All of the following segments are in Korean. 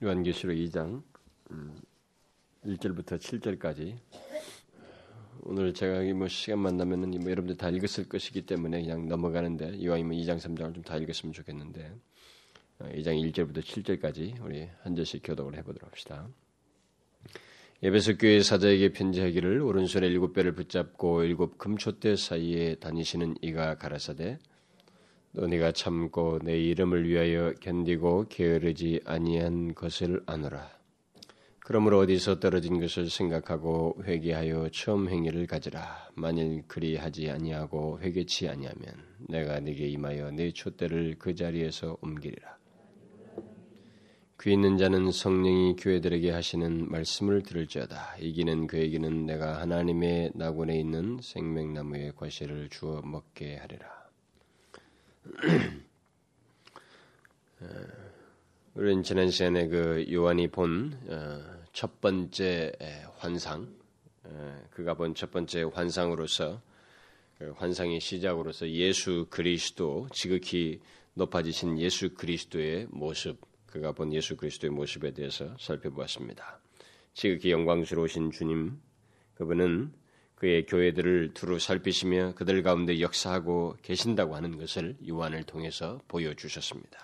요한계시록 2장 1절부터 음, 7절까지 오늘 제가 뭐 시간 만 나면은 뭐 여러분들 다 읽었을 것이기 때문에 그냥 넘어가는데 이왕이면 2장 3장을 좀 다 읽었으면 좋겠는데 2장 어, 1절부터 7절까지 우리 한 절씩 교독을 해보도록 합시다. 예배석 교회 사자에게 편지하기를 오른손에 일곱 배를 붙잡고 일곱 금초대 사이에 다니시는 이가 가라사대 너네가 참고 내 이름을 위하여 견디고 게으르지 아니한 것을 아노라. 그러므로 어디서 떨어진 것을 생각하고 회개하여 처음 행위를 가지라. 만일 그리하지 아니하고 회개치 아니하면 내가 네게 임하여 네 촛대를 그 자리에서 옮기리라. 귀 있는 자는 성령이 교회들에게 하시는 말씀을 들을지어다. 이기는 그에게는 내가 하나님의 낙원에 있는 생명나무의 과실을 주어 먹게 하리라. 어, 우리는 지난 시간에 그 요한이 본첫 어, 번째 환상, 어, 그가 본 첫 번째 환상으로서 그 환상의 시작으로서 예수 그리스도 지극히 높아지신 예수 그리스도의 모습, 그가 본 예수 그리스도의 모습에 대해서 살펴보았습니다. 지극히 영광스러우신 주님, 그분은 그의 교회들을 두루 살피시며 그들 가운데 역사하고 계신다고 하는 것을 요한을 통해서 보여주셨습니다.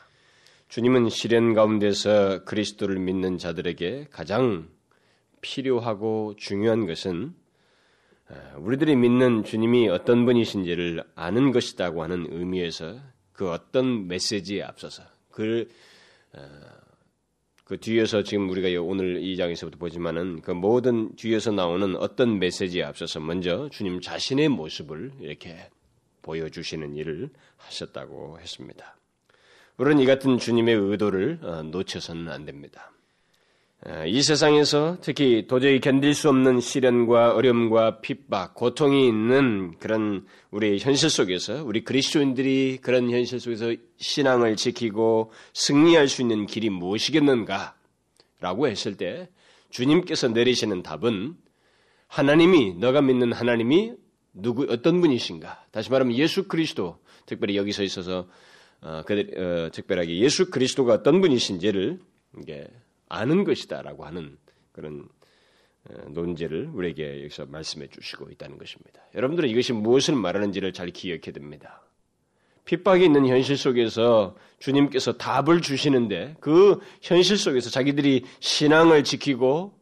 주님은 시련 가운데서 그리스도를 믿는 자들에게 가장 필요하고 중요한 것은 아, 우리들이 믿는 주님이 어떤 분이신지를 아는 것이다고 하는 의미에서 그 어떤 메시지에 앞서서 그 그 뒤에서 지금 우리가 오늘 이 장에서부터 보지만은 그 모든 뒤에서 나오는 어떤 메시지에 앞서서 먼저 주님 자신의 모습을 이렇게 보여주시는 일을 하셨다고 했습니다. 우리는 이 같은 주님의 의도를 어, 놓쳐서는 안 됩니다. 이 세상에서 특히 도저히 견딜 수 없는 시련과 어려움과 핍박, 고통이 있는 그런 우리 현실 속에서 우리 그리스도인들이 그런 현실 속에서 신앙을 지키고 승리할 수 있는 길이 무엇이겠는가? 라고 했을 때 주님께서 내리시는 답은 하나님이 너가 믿는 하나님이 누구 어떤 분이신가? 다시 말하면 예수 그리스도 특별히 여기서 있어서 어, 그, 어, 특별하게 예수 그리스도가 어떤 분이신지를 이게 아는 것이다라고 하는 그런 어, 논제를 우리에게 여기서 말씀해 주시고 있다는 것입니다. 여러분들은 이것이 무엇을 말하는지를 잘 기억해야 됩니다. 핍박이 있는 현실 속에서 주님께서 답을 주시는데 그 현실 속에서 자기들이 신앙을 지키고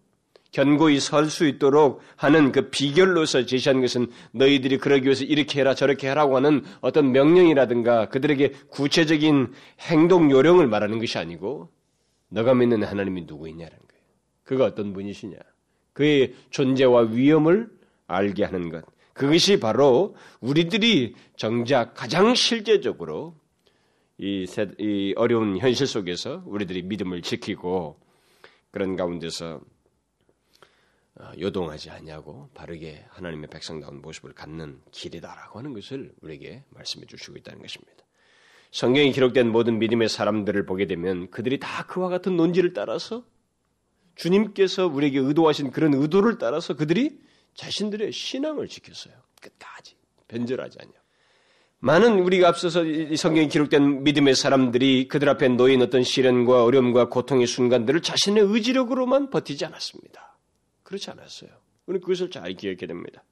견고히 설 수 있도록 하는 그 비결로서 제시한 것은 너희들이 그러기 위해서 이렇게 해라 저렇게 하라고 하는 어떤 명령이라든가 그들에게 구체적인 행동 요령을 말하는 것이 아니고 너가 믿는 하나님이 누구이냐는 거예요. 그가 어떤 분이시냐. 그의 존재와 위험을 알게 하는 것. 그것이 바로 우리들이 정작 가장 실제적으로 이, 이 어려운 현실 속에서 우리들이 믿음을 지키고 그런 가운데서 어, 요동하지 않냐고 바르게 하나님의 백성다운 모습을 갖는 길이다라고 하는 것을 우리에게 말씀해 주시고 있다는 것입니다. 성경에 기록된 모든 믿음의 사람들을 보게 되면 그들이 다 그와 같은 논지를 따라서 주님께서 우리에게 의도하신 그런 의도를 따라서 그들이 자신들의 신앙을 지켰어요. 끝까지 변절하지 않냐. 많은 우리가 앞서서 성경에 기록된 믿음의 사람들이 그들 앞에 놓인 어떤 시련과 어려움과 고통의 순간들을 자신의 의지력으로만 버티지 않았습니다. 그렇지 않았어요. 우리는 그것을 잘 기억해야 됩니다.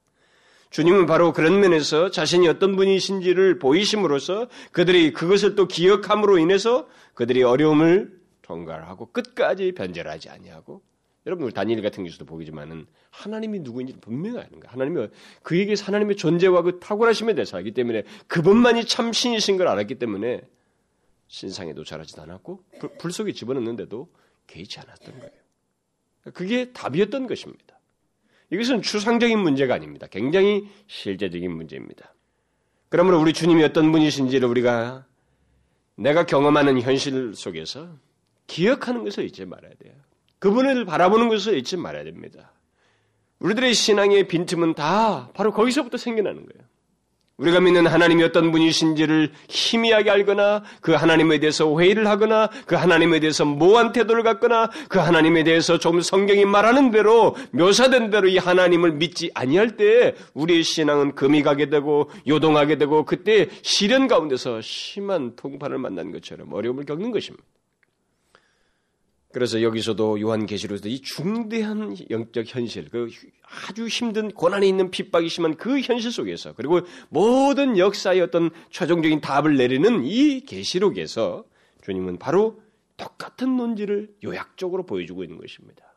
주님은 바로 그런 면에서 자신이 어떤 분이신지를 보이심으로써 그들이 그것을 또 기억함으로 인해서 그들이 어려움을 통과하고 끝까지 변절하지 아니하고 여러분 다니엘 같은 경우도 보이지만은 하나님이 누구인지 분명히 아는 거야. 하나님이 그에게 하나님의 존재와 그 탁월하심에 대해서 알기 때문에 그분만이 참 신이신 걸 알았기 때문에 신상에 도달하지도 않았고 불 속에 집어넣는데도 개의치 않았던 거예요. 그게 답이었던 것입니다. 이것은 추상적인 문제가 아닙니다. 굉장히 실제적인 문제입니다. 그러므로 우리 주님이 어떤 분이신지를 우리가 내가 경험하는 현실 속에서 기억하는 것을 잊지 말아야 돼요. 그분을 바라보는 것을 잊지 말아야 됩니다. 우리들의 신앙의 빈틈은 다 바로 거기서부터 생겨나는 거예요. 우리가 믿는 하나님이 어떤 분이신지를 희미하게 알거나 그 하나님에 대해서 회의를 하거나 그 하나님에 대해서 모한 태도를 갖거나 그 하나님에 대해서 좀 성경이 말하는 대로 묘사된 대로 이 하나님을 믿지 아니할 때 우리의 신앙은 금이 가게 되고 요동하게 되고 그때 시련 가운데서 심한 통파를 만난 것처럼 어려움을 겪는 것입니다. 그래서 여기서도 요한계시록에서 이 중대한 영적 현실, 그 아주 힘든 고난이 있는 핍박이 심한 그 현실 속에서 그리고 모든 역사의 어떤 최종적인 답을 내리는 이 계시록에서 주님은 바로 똑같은 논지를 요약적으로 보여주고 있는 것입니다.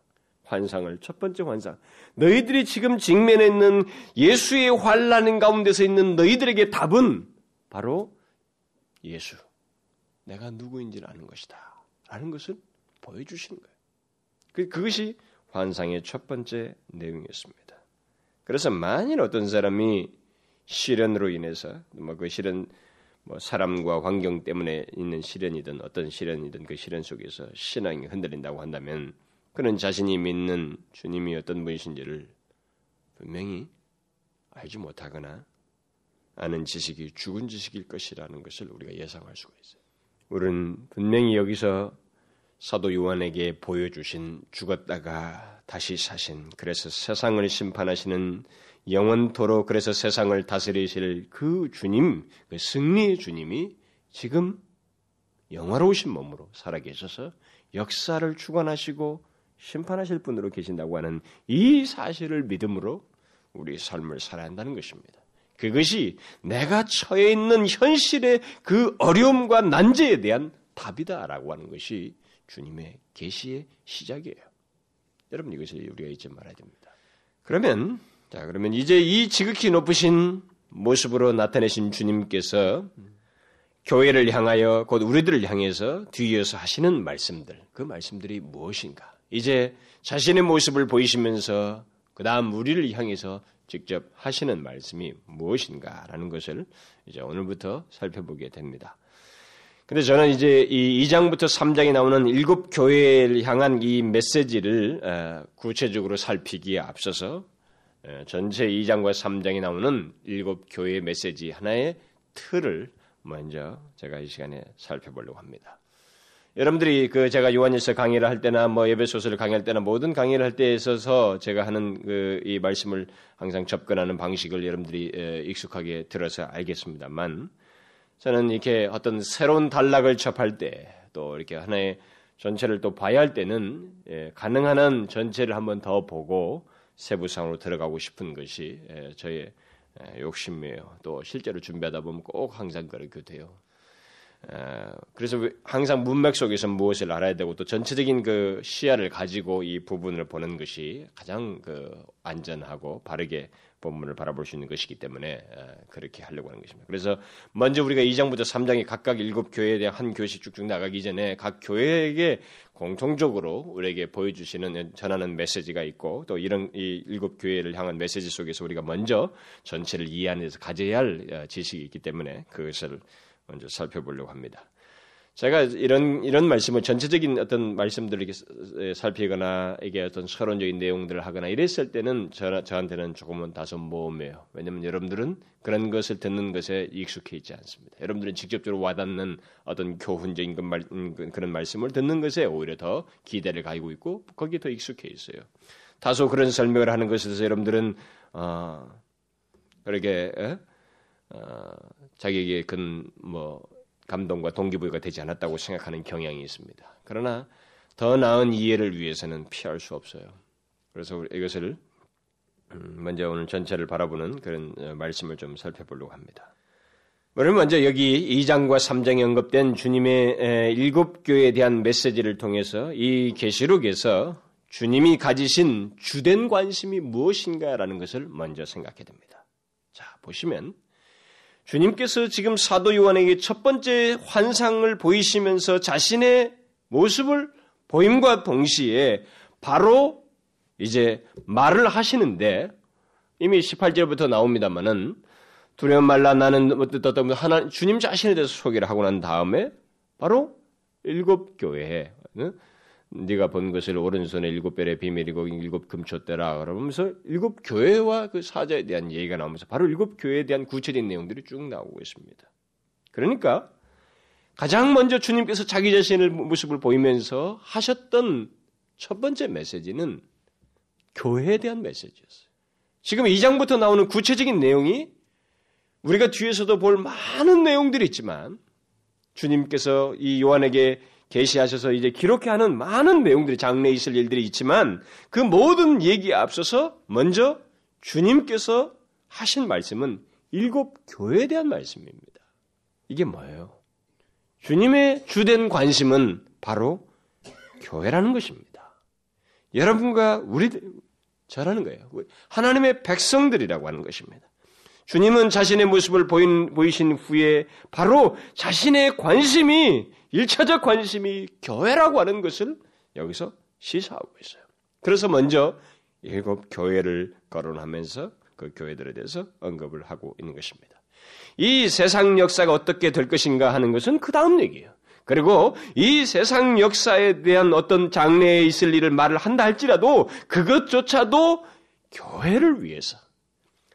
환상을 첫 번째 환상. 너희들이 지금 직면해 있는 예수의 환란 가운데서 있는 너희들에게 답은 바로 예수. 내가 누구인지를 아는 것이다. 라는 것을 보여주시는 거예요. 그, 그것이 환상의 첫 번째 내용이었습니다. 그래서 만일 어떤 사람이 시련으로 인해서 뭐 그 시련 뭐 사람과 환경 때문에 있는 시련이든 어떤 시련이든 그 시련 속에서 신앙이 흔들린다고 한다면 그는 자신이 믿는 주님이 어떤 분이신지를 분명히 알지 못하거나 아는 지식이 죽은 지식일 것이라는 것을 우리가 예상할 수가 있어요. 우리는 분명히 여기서 사도 요한에게 보여주신 죽었다가 다시 사신 그래서 세상을 심판하시는 영원토록 그래서 세상을 다스리실 그 주님, 그 승리의 주님이 지금 영화로우신 몸으로 살아계셔서 역사를 주관하시고 심판하실 분으로 계신다고 하는 이 사실을 믿음으로 우리 삶을 살아야 한다는 것입니다. 그것이 내가 처해 있는 현실의 그 어려움과 난제에 대한 답이다라고 하는 것이 주님의 계시의 시작이에요. 여러분 이것을 우리가 잊지 말아야 됩니다. 그러면 자 그러면 이제 이 지극히 높으신 모습으로 나타내신 주님께서 교회를 향하여 곧 우리들을 향해서 뒤이어서 하시는 말씀들 그 말씀들이 무엇인가? 이제 자신의 모습을 보이시면서 그 다음 우리를 향해서 직접 하시는 말씀이 무엇인가라는 것을 이제 오늘부터 살펴보게 됩니다. 근데 저는 이제 이 2장부터 3장에 나오는 일곱 교회를 향한 이 메시지를 어, 구체적으로 살피기에 앞서서 어, 전체 2장과 3장에 나오는 일곱 교회의 메시지 하나의 틀을 먼저 제가 이 시간에 살펴보려고 합니다. 여러분들이 그 제가 요한일서 강의를 할 때나 뭐 예배소설을 강의할 때나 모든 강의를 할 때에 있어서 제가 하는 그 이 말씀을 항상 접근하는 방식을 여러분들이 익숙하게 들어서 알겠습니다만 저는 이렇게 어떤 새로운 단락을 접할 때 또 이렇게 하나의 전체를 또 봐야 할 때는 예, 가능한 한 전체를 한번 더 보고 세부상으로 들어가고 싶은 것이 예, 저의 예, 욕심이에요. 또 실제로 준비하다 보면 꼭 항상 그렇게 돼요. 그래서 항상 문맥 속에서 무엇을 알아야 되고 또 전체적인 그 시야를 가지고 이 부분을 보는 것이 가장 그 안전하고 바르게 본문을 바라볼 수 있는 것이기 때문에 그렇게 하려고 하는 것입니다. 그래서 먼저 우리가 2장부터 3장에 각각 일곱 교회에 대한 한 교회씩 쭉쭉 나가기 전에 각 교회에게 공통적으로 우리에게 보여주시는 전하는 메시지가 있고 또 이런 이 일곱 교회를 향한 메시지 속에서 우리가 먼저 전체를 이해하면서 가져야 할 어, 지식이 있기 때문에 그것을 먼저 살펴보려고 합니다. 제가 이런 이런 말씀을 전체적인 어떤 말씀들을 이렇게 살피거나 이게 어떤 서론적인 내용들을 하거나 이랬을 때는 저, 저한테는 조금은 다소 모험해요. 왜냐하면 여러분들은 그런 것을 듣는 것에 익숙해 있지 않습니다. 여러분들은 직접적으로 와닿는 어떤 교훈적인 음, 그 그런 말씀을 듣는 것에 오히려 더 기대를 가지고 있고 거기에 더 익숙해 있어요. 다소 그런 설명을 하는 것에 대해서 여러분들은 어, 그렇게 에? 어, 자기에게 근뭐 감동과 동기부여가 되지 않았다고 생각하는 경향이 있습니다. 그러나 더 나은 이해를 위해서는 피할 수 없어요. 그래서 이것을 음, 먼저 오늘 전체를 바라보는 그런 어, 말씀을 좀 살펴보려고 합니다. 오늘 먼저 여기 2장과 3장에 언급된 주님의 일곱 교회에 대한 메시지를 통해서 이 계시록에서 주님이 가지신 주된 관심이 무엇인가라는 것을 먼저 생각해 됩니다. 자, 보시면 주님께서 지금 사도 요한에게 첫 번째 환상을 보이시면서 자신의 모습을 보임과 동시에 바로 이제 말을 하시는데 이미 18절부터 나옵니다만은 두려움 말라 나는 어떤 하나 주님 자신에 대해서 소개를 하고 난 다음에 바로 일곱 교회에 네가 본 것을 오른손에 일곱 별의 비밀이고 일곱 금초대라 그러면서 일곱 교회와 그 사자에 대한 얘기가 나오면서 바로 일곱 교회에 대한 구체적인 내용들이 쭉 나오고 있습니다. 그러니까 가장 먼저 주님께서 자기 자신의 모습을 보이면서 하셨던 첫 번째 메시지는 교회에 대한 메시지였어요. 지금 2장부터 나오는 구체적인 내용이 우리가 뒤에서도 볼 많은 내용들이 있지만 주님께서 이 요한에게 계시하셔서 이제 기록해 하는 많은 내용들이 장래에 있을 일들이 있지만 그 모든 얘기에 앞서서 먼저 주님께서 하신 말씀은 일곱 교회에 대한 말씀입니다. 이게 뭐예요? 주님의 주된 관심은 바로 교회라는 것입니다. 여러분과 우리 저라는 거예요. 하나님의 백성들이라고 하는 것입니다. 주님은 자신의 모습을 보인, 보이신 후에 바로 자신의 관심이, 일차적 관심이 교회라고 하는 것을 여기서 시사하고 있어요. 그래서 먼저 일곱 교회를 거론하면서 그 교회들에 대해서 언급을 하고 있는 것입니다. 이 세상 역사가 어떻게 될 것인가 하는 것은 그 다음 얘기예요. 그리고 이 세상 역사에 대한 어떤 장래에 있을 일을 말을 한다 할지라도 그것조차도 교회를 위해서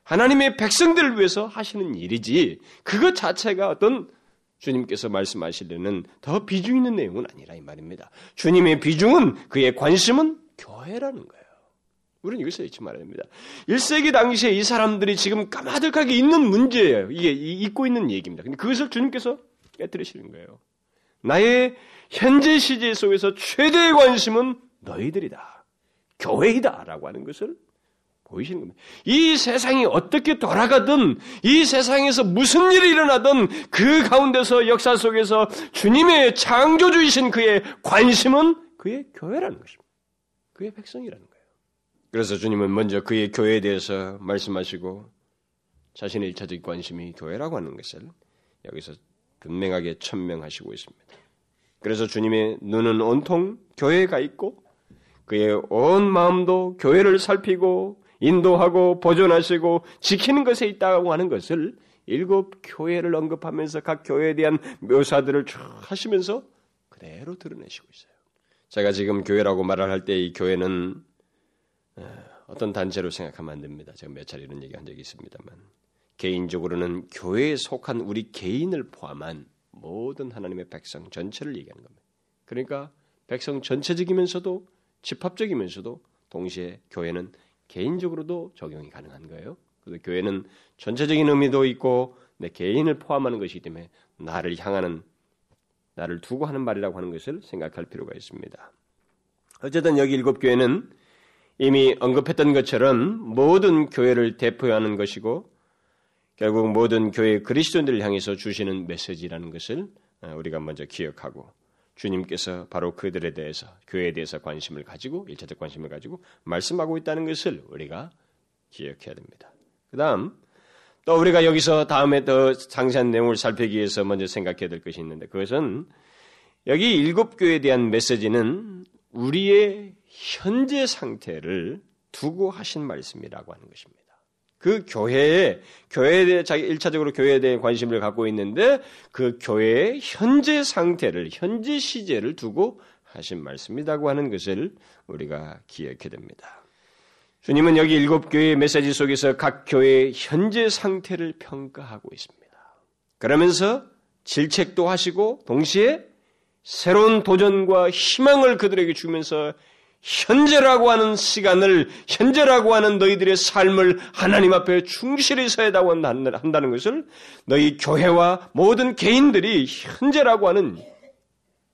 하나님의 백성들을 위해서 하시는 일이지 그것 자체가 어떤 주님께서 말씀하시려는 더 비중 있는 내용은 아니라 이 말입니다. 주님의 비중은 그의 관심은 교회라는 거예요. 우리는 이것을 잊지 말아야 됩니다. 1세기 당시에 이 사람들이 지금 까마득하게 있는 문제예요. 이게 잊고 있는 얘기입니다. 근데 그것을 주님께서 깨뜨리시는 거예요. 나의 현재 시제 속에서 최대의 관심은 너희들이다. 교회이다. 라고 하는 것을 보이시는 겁니다. 이 세상이 어떻게 돌아가든, 이 세상에서 무슨 일이 일어나든, 그 가운데서 역사 속에서 주님의 창조주이신 그의 관심은 그의 교회라는 것입니다. 그의 백성이라는 거예요. 그래서 주님은 먼저 그의 교회에 대해서 말씀하시고, 자신의 일차적 관심이 교회라고 하는 것을 여기서 분명하게 천명하시고 있습니다. 그래서 주님의 눈은 온통 교회에 가 있고 그의 온 마음도 교회를 살피고 인도하고 보존하시고 지키는 것에 있다고 하는 것을 일곱 교회를 언급하면서 각 교회에 대한 묘사들을 쭉 하시면서 그대로 드러내시고 있어요. 제가 지금 교회라고 말을 할 때 이 교회는 어떤 단체로 생각하면 안 됩니다. 제가 몇 차례 이런 얘기 한 적이 있습니다만 개인적으로는 교회에 속한 우리 개인을 포함한 모든 하나님의 백성 전체를 얘기하는 겁니다. 그러니까 백성 전체적이면서도 집합적이면서도 동시에 교회는 개인적으로도 적용이 가능한 거예요. 그래서 교회는 전체적인 의미도 있고 내 개인을 포함하는 것이기 때문에 나를 향하는 나를 두고 하는 말이라고 하는 것을 생각할 필요가 있습니다. 어쨌든 여기 일곱 교회는 이미 언급했던 것처럼 모든 교회를 대표하는 것이고 결국 모든 교회 그리스도인들을 향해서 주시는 메시지라는 것을 어, 우리가 먼저 기억하고 주님께서 바로 그들에 대해서 교회에 대해서 관심을 가지고 일차적 관심을 가지고 말씀하고 있다는 것을 우리가 기억해야 됩니다. 그다음 또 우리가 여기서 다음에 더 상세한 내용을 살피기 위해서 먼저 생각해야 될 것이 있는데 그것은 여기 일곱 교회에 대한 메시지는 우리의 현재 상태를 두고 하신 말씀이라고 하는 것입니다. 그 교회에 교회에 대해 자기 일차적으로 교회에 대해 관심을 갖고 있는데 그 교회의 현재 상태를 현재 시제를 두고 하신 말씀이라고 하는 것을 우리가 기억해야 됩니다. 주님은 여기 일곱 교회의 메시지 속에서 각 교회의 현재 상태를 평가하고 있습니다. 그러면서 질책도 하시고 동시에 새로운 도전과 희망을 그들에게 주면서 현재라고 하는 시간을 현재라고 하는 너희들의 삶을 하나님 앞에 충실히 서야 한다는 것을 너희 교회와 모든 개인들이 현재라고 하는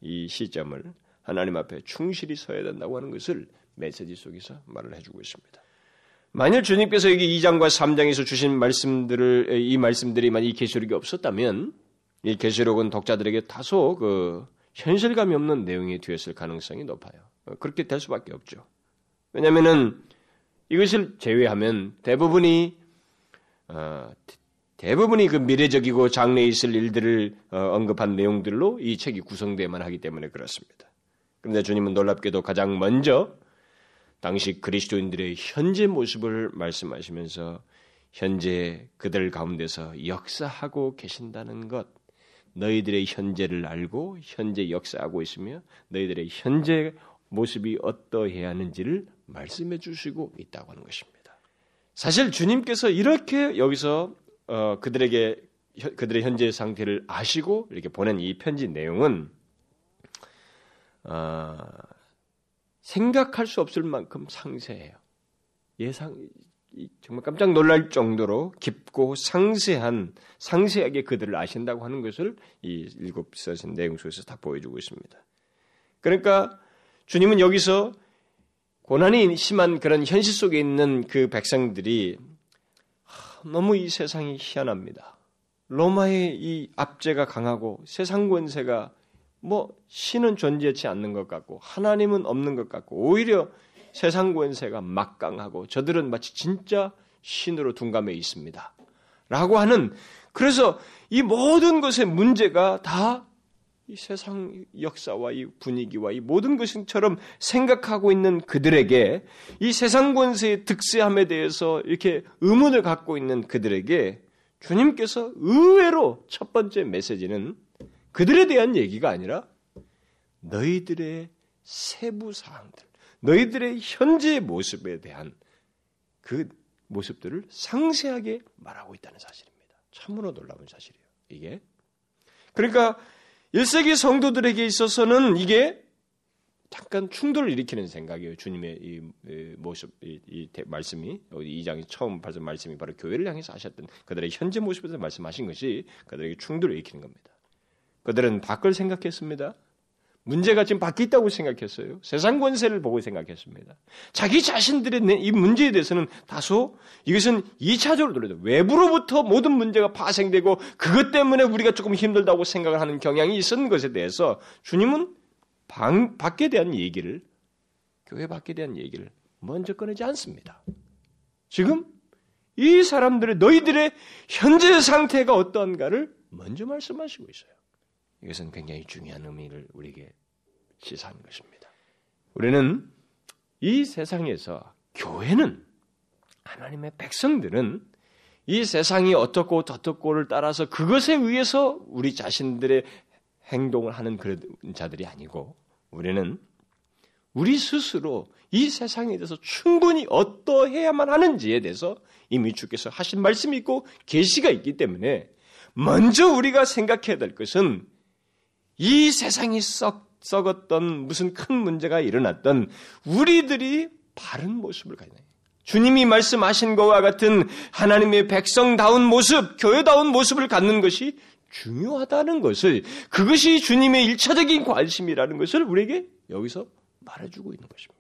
이 시점을 하나님 앞에 충실히 서야 된다고 하는 것을 메시지 속에서 말을 해주고 있습니다. 만일 주님께서 여기 2장과 3장에서 주신 말씀들을 이 말씀들이 만약 이 계시록이 없었다면 이 계시록은 독자들에게 다소 그 현실감이 없는 내용이 되었을 가능성이 높아요. 어, 그렇게 될 수밖에 없죠. 왜냐하면은 이것을 제외하면 대부분이 어, 대부분이 그 미래적이고 장래에 있을 일들을 어, 언급한 내용들로 이 책이 구성되어만 하기 때문에 그렇습니다. 그런데 주님은 놀랍게도 가장 먼저 당시 그리스도인들의 현재 모습을 말씀하시면서 현재 그들 가운데서 역사하고 계신다는 것, 너희들의 현재를 알고 현재 역사하고 있으며 너희들의 현재 모습이 어떠해야 하는지를 말씀해 주시고 있다고 하는 것입니다. 사실 주님께서 이렇게 여기서 어, 그들에게 그들의 현재 상태를 아시고 이렇게 보낸 이 편지 내용은 어, 생각할 수 없을 만큼 상세해요. 예상 정말 깜짝 놀랄 정도로 깊고 상세한 상세하게 그들을 아신다고 하는 것을 이 일곱 서신 내용 속에서 다 보여주고 있습니다. 그러니까 주님은 여기서 고난이 심한 그런 현실 속에 있는 그 백성들이 너무 이 세상이 희한합니다. 로마의 이 압제가 강하고 세상 권세가 뭐 신은 존재하지 않는 것 같고 하나님은 없는 것 같고 오히려 세상 권세가 막강하고 저들은 마치 진짜 신으로 둔감해 있습니다. 라고 하는 그래서 이 모든 것의 문제가 다 이 세상 역사와 이 분위기와 이 모든 것처럼 생각하고 있는 그들에게 이 세상 권세의 득세함에 대해서 이렇게 의문을 갖고 있는 그들에게 주님께서 의외로 첫 번째 메시지는 그들에 대한 얘기가 아니라 너희들의 세부 사항들, 너희들의 현재 모습에 대한 그 모습들을 상세하게 말하고 있다는 사실입니다. 참으로 놀라운 사실이에요. 이게 그러니까 1세기 성도들에게 있어서는 이게 잠깐 충돌을 일으키는 생각이에요. 주님의 이, 모습, 이, 이 말씀이 이 장이 처음 발전 말씀이 바로 교회를 향해서 하셨던 그들의 현재 모습에서 말씀하신 것이 그들에게 충돌을 일으키는 겁니다. 그들은 바꿀 생각했습니다. 문제가 지금 바뀌었다고 생각했어요. 세상 권세를 보고 생각했습니다. 자기 자신들의 이 문제에 대해서는 다소 이것은 2차적으로 돌려도 외부로부터 모든 문제가 파생되고 그것 때문에 우리가 조금 힘들다고 생각을 하는 경향이 있었는 것에 대해서 주님은 방, 밖에 대한 얘기를 교회 밖에 대한 얘기를 먼저 꺼내지 않습니다. 지금 이 사람들의 너희들의 현재 상태가 어떠한가를 먼저 말씀하시고 있어요. 이것은 굉장히 중요한 의미를 우리에게 시사하는 것입니다. 우리는 이 세상에서 교회는 하나님의 백성들은 이 세상이 어떻고 어떻고를 따라서 그것에 의해서 우리 자신들의 행동을 하는 그런 자들이 아니고 우리는 우리 스스로 이 세상에 대해서 충분히 어떠해야만 하는지에 대해서 이미 주께서 하신 말씀이 있고 계시가 있기 때문에 먼저 우리가 생각해야 될 것은 이 세상이 썩, 썩었던 무슨 큰 문제가 일어났던 우리들이 바른 모습을 가지는 주님이 말씀하신 것과 같은 하나님의 백성다운 모습, 교회다운 모습을 갖는 것이 중요하다는 것을 그것이 주님의 일차적인 관심이라는 것을 우리에게 여기서 말해주고 있는 것입니다.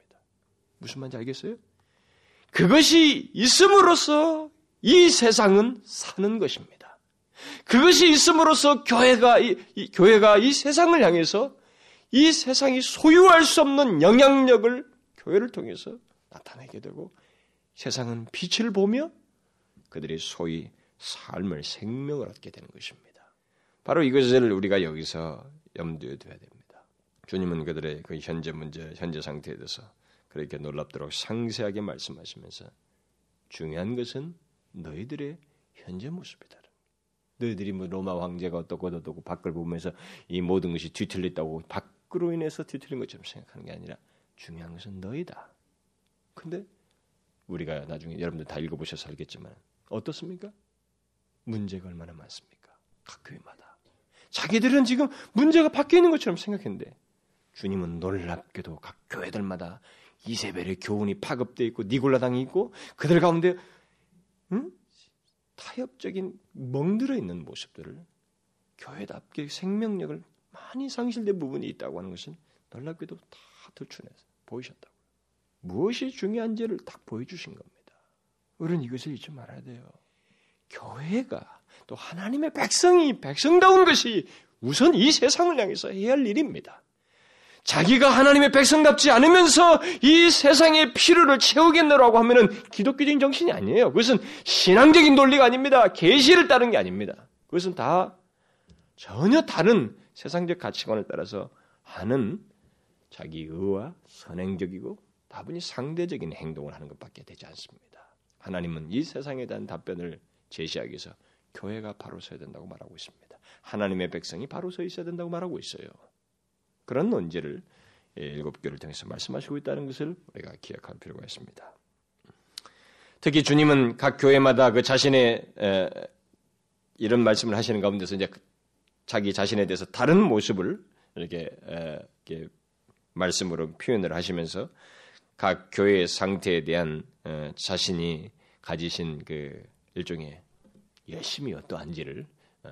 무슨 말인지 알겠어요? 그것이 있음으로써 이 세상은 사는 것입니다. 그것이 있음으로써 교회가 이, 이, 교회가 이 세상을 향해서 이 세상이 소유할 수 없는 영향력을 교회를 통해서 나타내게 되고 세상은 빛을 보며 그들이 소위 삶을 생명을 얻게 되는 것입니다. 바로 이것을 우리가 여기서 염두에 둬야 됩니다. 주님은 그들의 그 현재 문제, 현재 상태에 대해서 그렇게 놀랍도록 상세하게 말씀하시면서 중요한 것은 너희들의 현재 모습이다. 너희들이 뭐 로마 황제가 어떻고 어떻고 밖을 보면서 이 모든 것이 뒤틀렸다고 밖으로 인해서 뒤틀린 것처럼 생각하는 게 아니라 중요한 것은 너희다. 근데 우리가 나중에 여러분들 다 읽어보셔서 알겠지만 어떻습니까? 문제가 얼마나 많습니까? 각 교회마다. 자기들은 지금 문제가 바뀌어 있는 것처럼 생각했는데 주님은 놀랍게도 각 교회들마다 이세벨의 교훈이 파급되어 있고 니골라당이 있고 그들 가운데 응? 타협적인 멍들어 있는 모습들을 교회답게 생명력을 많이 상실된 부분이 있다고 하는 것은 놀랍게도 다 들추내서 보이셨다고. 무엇이 중요한지를 딱 보여주신 겁니다. 우리는 이것을 잊지 말아야 돼요. 교회가 또 하나님의 백성이 백성다운 것이 우선 이 세상을 향해서 해야 할 일입니다. 자기가 하나님의 백성답지 않으면서 이 세상의 필요를 채우겠노라고 하면은 기독교적인 정신이 아니에요. 그것은 신앙적인 논리가 아닙니다. 계시를 따른 게 아닙니다. 그것은 다 전혀 다른 세상적 가치관을 따라서 하는 자기 의와 선행적이고 다분히 상대적인 행동을 하는 것밖에 되지 않습니다. 하나님은 이 세상에 대한 답변을 제시하기 위해서 교회가 바로 서야 된다고 말하고 있습니다. 하나님의 백성이 바로 서 있어야 된다고 말하고 있어요. 그런 논제를 일곱 교를 통해서 말씀하시고 있다는 것을 우리가 기억할 필요가 있습니다. 특히 주님은 각 교회마다 그 자신의 에, 이런 말씀을 하시는 가운데서 이제 자기 자신에 대해서 다른 모습을 이렇게, 에, 이렇게 말씀으로 표현을 하시면서 각 교회의 상태에 대한 에, 자신이 가지신 그 일종의 열심이 어떠한지를 어,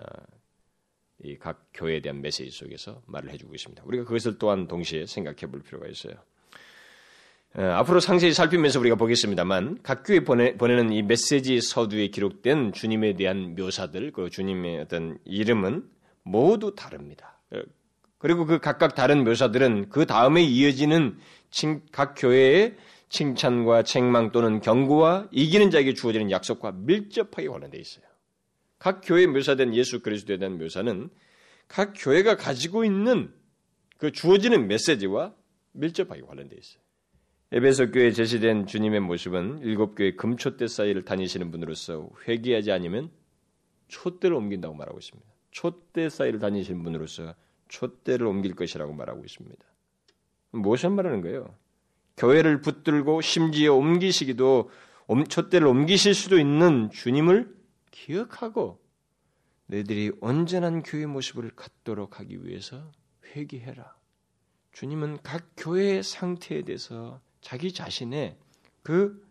이 각 교회에 대한 메시지 속에서 말을 해주고 있습니다. 우리가 그것을 또한 동시에 생각해 볼 필요가 있어요. 앞으로 상세히 살피면서 우리가 보겠습니다만 각 교회 보내, 보내는 이 메시지 서두에 기록된 주님에 대한 묘사들 그리고 주님의 어떤 이름은 모두 다릅니다. 그리고 그 각각 다른 묘사들은 그 다음에 이어지는 각 교회의 칭찬과 책망 또는 경고와 이기는 자에게 주어지는 약속과 밀접하게 관련되어 있어요. 각 교회에 묘사된 예수 그리스도에 대한 묘사는 각 교회가 가지고 있는 그 주어지는 메시지와 밀접하게 관련되어 있어요. 에베소 교회에 제시된 주님의 모습은 일곱 교회 금초대 사이를 다니시는 분으로서 회개하지 않으면 촛대를 옮긴다고 말하고 있습니다. 촛대 사이를 다니시는 분으로서 촛대를 옮길 것이라고 말하고 있습니다. 무엇을 말하는 거예요? 교회를 붙들고 심지어 옮기시기도 촛대를 옮기실 수도 있는 주님을 기억하고 너희들이 온전한 교회 모습을 갖도록 하기 위해서 회개해라. 주님은 각 교회의 상태에 대해서 자기 자신의 그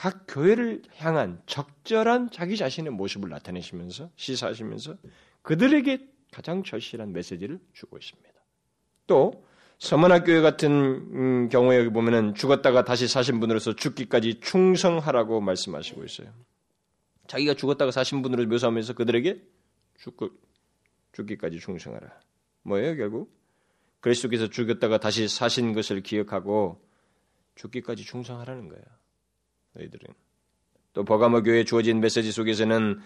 각 교회를 향한 적절한 자기 자신의 모습을 나타내시면서 시사하시면서 그들에게 가장 절실한 메시지를 주고 있습니다. 또 서문학 교회 같은 음, 경우에 보면은 죽었다가 다시 사신 분으로서 죽기까지 충성하라고 말씀하시고 있어요. 자기가 죽었다가 사신 분으로 묘사하면서 그들에게 죽고 죽기까지 충성하라. 뭐예요 결국? 그리스도께서 죽었다가 다시 사신 것을 기억하고 죽기까지 충성하라는 거예요. 너희들은. 또 버가모 교회에 주어진 메시지 속에서는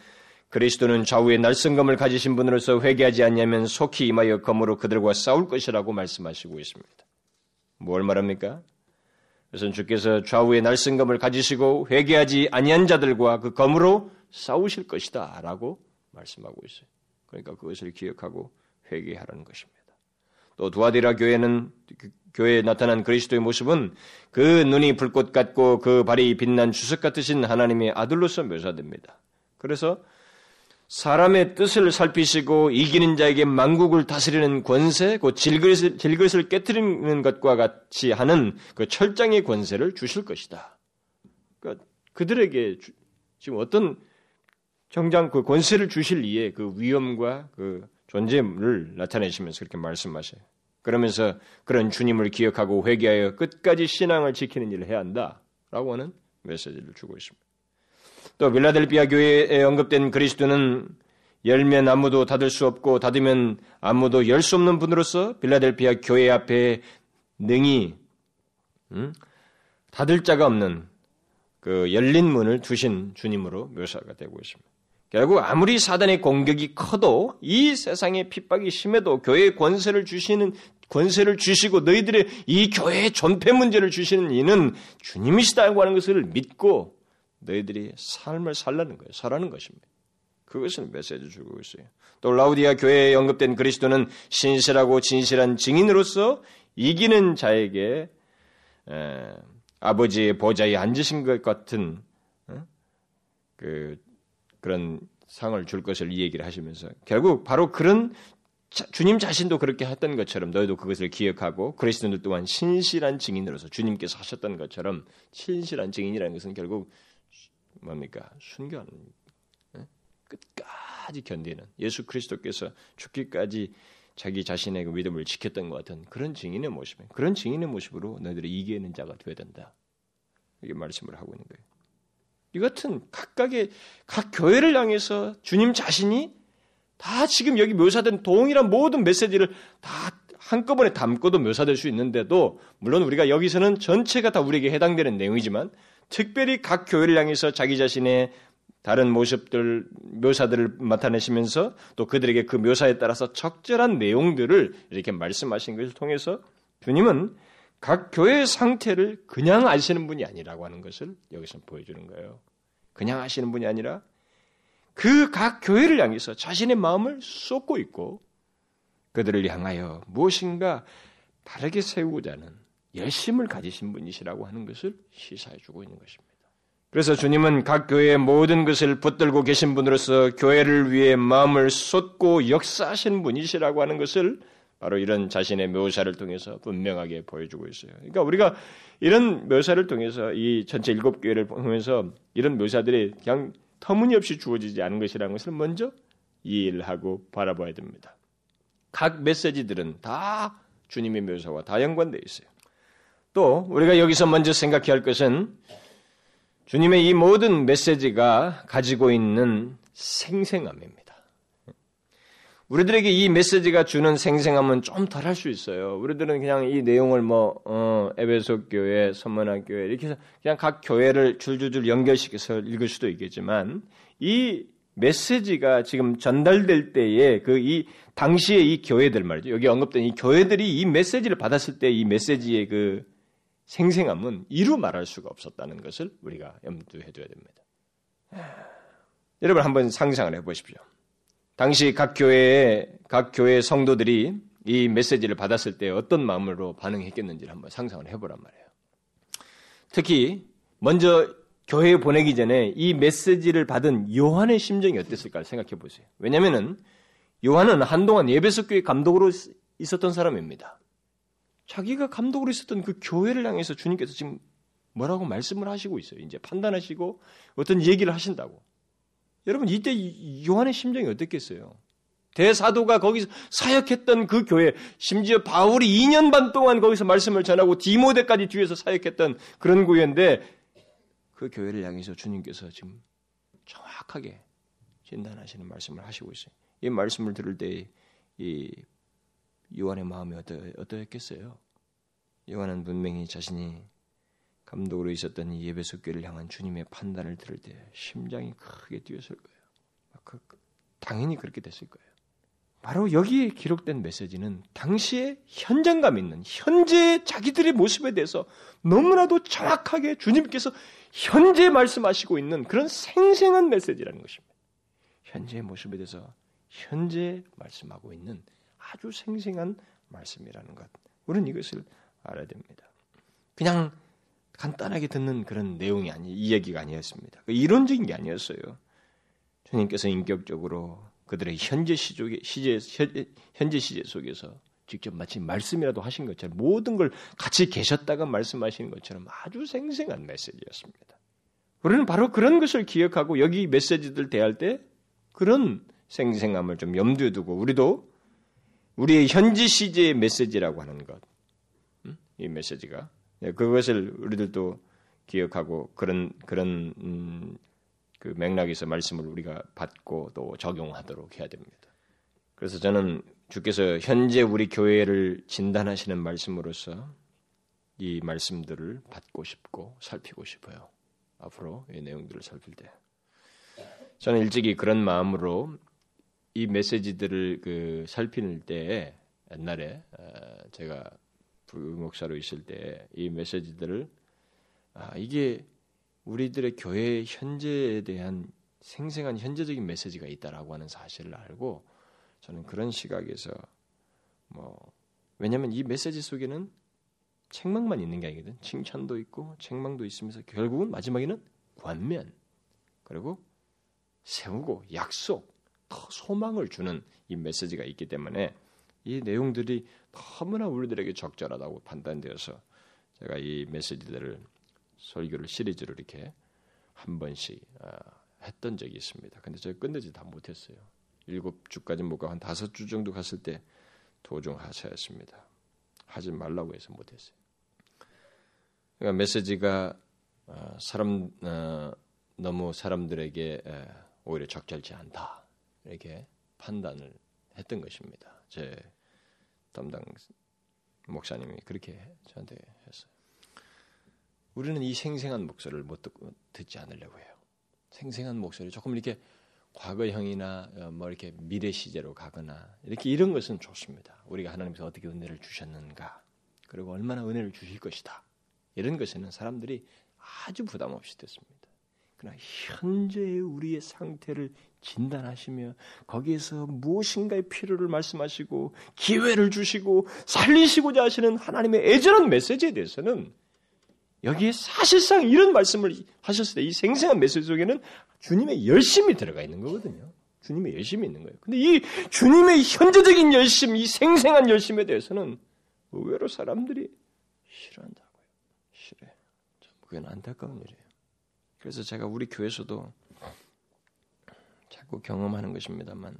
그리스도는 좌우의 날성검을 가지신 분으로서 회개하지 않냐면 속히 임하여 검으로 그들과 싸울 것이라고 말씀하시고 있습니다. 뭘 말합니까? 그래서 주께서 좌우의 날성검을 가지시고 회개하지 아니한 자들과 그 검으로 싸우실 것이다 라고 말씀하고 있어요. 그러니까 그것을 기억하고 회개하라는 것입니다. 또 두아디라 교회는 그 교회에 나타난 그리스도의 모습은 그 눈이 불꽃 같고 그 발이 빛난 주석 같으신 하나님의 아들로서 묘사됩니다. 그래서 사람의 뜻을 살피시고 이기는 자에게 만국을 다스리는 권세, 그 질그릇을, 질그릇을 깨뜨리는 것과 같이 하는 그 철장의 권세를 주실 것이다. 그러니까 그들에게 주, 지금 어떤 정장 그 권세를 주실 이에 그 위엄과 그 존재를 나타내시면서 그렇게 말씀하셔요. 그러면서 그런 주님을 기억하고 회개하여 끝까지 신앙을 지키는 일을 해야 한다라고 하는 메시지를 주고 있습니다. 또 빌라델피아 교회에 언급된 그리스도는 열면 아무도 닫을 수 없고 닫으면 아무도 열 수 없는 분으로서 빌라델피아 교회 앞에 능히 음? 닫을 자가 없는 그 열린 문을 두신 주님으로 묘사가 되고 있습니다. 결국 아무리 사단의 공격이 커도 이 세상의 핍박이 심해도 교회에 권세를 주시는 권세를 주시고 너희들의 이 교회의 존폐 문제를 주시는 이는 주님이시다고 하는 것을 믿고 너희들이 삶을 살라는 거예요. 살라는 것입니다. 그것을 메시지 주고 있어요. 또 라우디아 교회에 언급된 그리스도는 신실하고 진실한 증인으로서 이기는 자에게 에, 아버지의 보좌에 앉으신 것 같은 어? 그 그런 상을 줄 것을 이 얘기를 하시면서 결국 바로 그런 자, 주님 자신도 그렇게 했던 것처럼 너희도 그것을 기억하고 그리스도들 또한 신실한 증인으로서 주님께서 하셨던 것처럼 신실한 증인이라는 것은 결국 뭡니까? 순교하는 예? 끝까지 견디는 예수 그리스도께서 죽기까지 자기 자신의 그 믿음을 지켰던 것 같은 그런 증인의 모습, 그런 증인의 모습으로 너희들이 이기는 자가 되어야 된다. 이게 말씀을 하고 있는 거예요. 이 같은 각각의 각 교회를 향해서 주님 자신이 다 지금 여기 묘사된 동일한 모든 메시지를 다 한꺼번에 담고도 묘사될 수 있는데도 물론 우리가 여기서는 전체가 다 우리에게 해당되는 내용이지만 특별히 각 교회를 향해서 자기 자신의 다른 모습들, 묘사들을 나타내시면서 또 그들에게 그 묘사에 따라서 적절한 내용들을 이렇게 말씀하신 것을 통해서 주님은 각 교회의 상태를 그냥 아시는 분이 아니라고 하는 것을 여기서 보여주는 거예요. 그냥 아시는 분이 아니라 그 각 교회를 향해서 자신의 마음을 쏟고 있고 그들을 향하여 무엇인가 다르게 세우고자 하는 열심을 가지신 분이시라고 하는 것을 시사해 주고 있는 것입니다. 그래서 주님은 각 교회의 모든 것을 붙들고 계신 분으로서 교회를 위해 마음을 쏟고 역사하신 분이시라고 하는 것을 바로 이런 자신의 묘사를 통해서 분명하게 보여주고 있어요. 그러니까 우리가 이런 묘사를 통해서 이 전체 일곱 교회를 보면서 이런 묘사들이 그냥 터무니없이 주어지지 않은 것이라는 것을 먼저 이해하고 바라봐야 됩니다. 각 메시지들은 다 주님의 묘사와 다 연관되어 있어요. 또 우리가 여기서 먼저 생각해야 할 것은 주님의 이 모든 메시지가 가지고 있는 생생함입니다. 우리들에게 이 메시지가 주는 생생함은 좀 덜할 수 있어요. 우리들은 그냥 이 내용을 뭐 어, 에베소 교회, 선문학 교회 이렇게 해서 그냥 각 교회를 줄줄줄 연결시켜서 읽을 수도 있겠지만 이 메시지가 지금 전달될 때에 그 이 당시에 이 교회들 말이죠. 여기 언급된 이 교회들이 이 메시지를 받았을 때 이 메시지의 그 생생함은 이루 말할 수가 없었다는 것을 우리가 염두해 둬야 됩니다. 여러분 한번 상상을 해 보십시오. 당시 각 교회의 각 교회 성도들이 이 메시지를 받았을 때 어떤 마음으로 반응했겠는지를 한번 상상을 해보란 말이에요. 특히 먼저 교회에 보내기 전에 이 메시지를 받은 요한의 심정이 어땠을까 생각해 보세요. 왜냐하면은 요한은 한동안 예배석 교회 감독으로 있었던 사람입니다. 자기가 감독으로 있었던 그 교회를 향해서 주님께서 지금 뭐라고 말씀을 하시고 있어요. 이제 판단하시고 어떤 얘기를 하신다고. 여러분 이때 요한의 심정이 어떻겠어요? 대사도가 거기서 사역했던 그 교회, 심지어 바울이 2년 반 동안 거기서 말씀을 전하고 디모데까지 뒤에서 사역했던 그런 교회인데 그 교회를 향해서 주님께서 지금 정확하게 진단하시는 말씀을 하시고 있어요. 이 말씀을 들을 때 이 요한의 마음이 어떠, 어떠했겠어요? 요한은 분명히 자신이 감독으로 있었던 교회를 향한 주님의 판단을 들을 때 심장이 크게 뛰었을 거예요. 그, 당연히 그렇게 됐을 거예요. 바로 여기에 기록된 메시지는 당시에 현장감 있는 현재 자기들의 모습에 대해서 너무나도 정확하게 주님께서 현재 말씀하시고 있는 그런 생생한 메시지라는 것입니다. 현재의 모습에 대해서 현재 말씀하고 있는 아주 생생한 말씀이라는 것. 우리는 이것을 알아야 됩니다. 그냥 간단하게 듣는 그런 내용이 아니, 이야기가 아니었습니다. 그 이론적인 게 아니었어요. 주님께서 인격적으로 그들의 현재 시족의 시제 현재 시제 속에서 직접 마치 말씀이라도 하신 것처럼 모든 걸 같이 계셨다가 말씀하시는 것처럼 아주 생생한 메시지였습니다. 우리는 바로 그런 것을 기억하고 여기 메시지들 대할 때 그런 생생함을 좀 염두에 두고 우리도 우리의 현지 시제의 메시지라고 하는 것, 이 메시지가 네, 그것을 우리들도 기억하고 그런 그런 음, 그 맥락에서 말씀을 우리가 받고 또 적용하도록 해야 됩니다. 그래서 저는 주께서 현재 우리 교회를 진단하시는 말씀으로서 이 말씀들을 받고 싶고 살피고 싶어요. 앞으로 이 내용들을 살필 때 저는 일찍이 그런 마음으로 이 메시지들을 그 살피는 때 옛날에 어, 제가 부목사로 있을 때 이 메시지들을 아 이게 우리들의 교회 현재에 대한 생생한 현재적인 메시지가 있다라고 하는 사실을 알고 저는 그런 시각에서 뭐 왜냐하면 이 메시지 속에는 책망만 있는 게 아니거든. 칭찬도 있고 책망도 있으면서 결국은 마지막에는 관면 그리고 세우고 약속 더 소망을 주는 이 메시지가 있기 때문에 이 내용들이 너무나 우리들에게 적절하다고 판단되어서 제가 이 메시지들을 설교를 시리즈로 이렇게 한 번씩 아, 했던 적이 있습니다. 근데 제가 끝내지 다 못했어요. 일곱 주까지 못 가고 한 다섯 주 정도 갔을 때 도중 하차했습니다. 하지 말라고 해서 못했어요. 그러니까 메시지가 아, 사람 어, 너무 사람들에게 오히려 적절치 않다 이렇게 판단을 했던 것입니다. 제 담당 목사님이 그렇게 저한테 했어요. 우리는 이 생생한 목소리를 못 듣고 듣지 않으려고 해요. 생생한 목소리 조금 이렇게 과거형이나 어, 뭐 이렇게 미래 시제로 가거나 이렇게 이런 것은 좋습니다. 우리가 하나님께서 어떻게 은혜를 주셨는가 그리고 얼마나 은혜를 주실 것이다 이런 것에는 사람들이 아주 부담 없이 듣습니다. 그러나 현재의 우리의 상태를 진단하시며 거기에서 무엇인가의 필요를 말씀하시고 기회를 주시고 살리시고자 하시는 하나님의 애절한 메시지에 대해서는 여기에 사실상 이런 말씀을 하셨을 때 이 생생한 메시지 속에는 주님의 열심이 들어가 있는 거거든요. 주님의 열심이 있는 거예요. 근데 이 주님의 현재적인 열심, 이 생생한 열심에 대해서는 의외로 사람들이 싫어한다고요. 싫어요. 그건 안타까운 일이에요. 그래서 제가 우리 교회에서도 자꾸 경험하는 것입니다만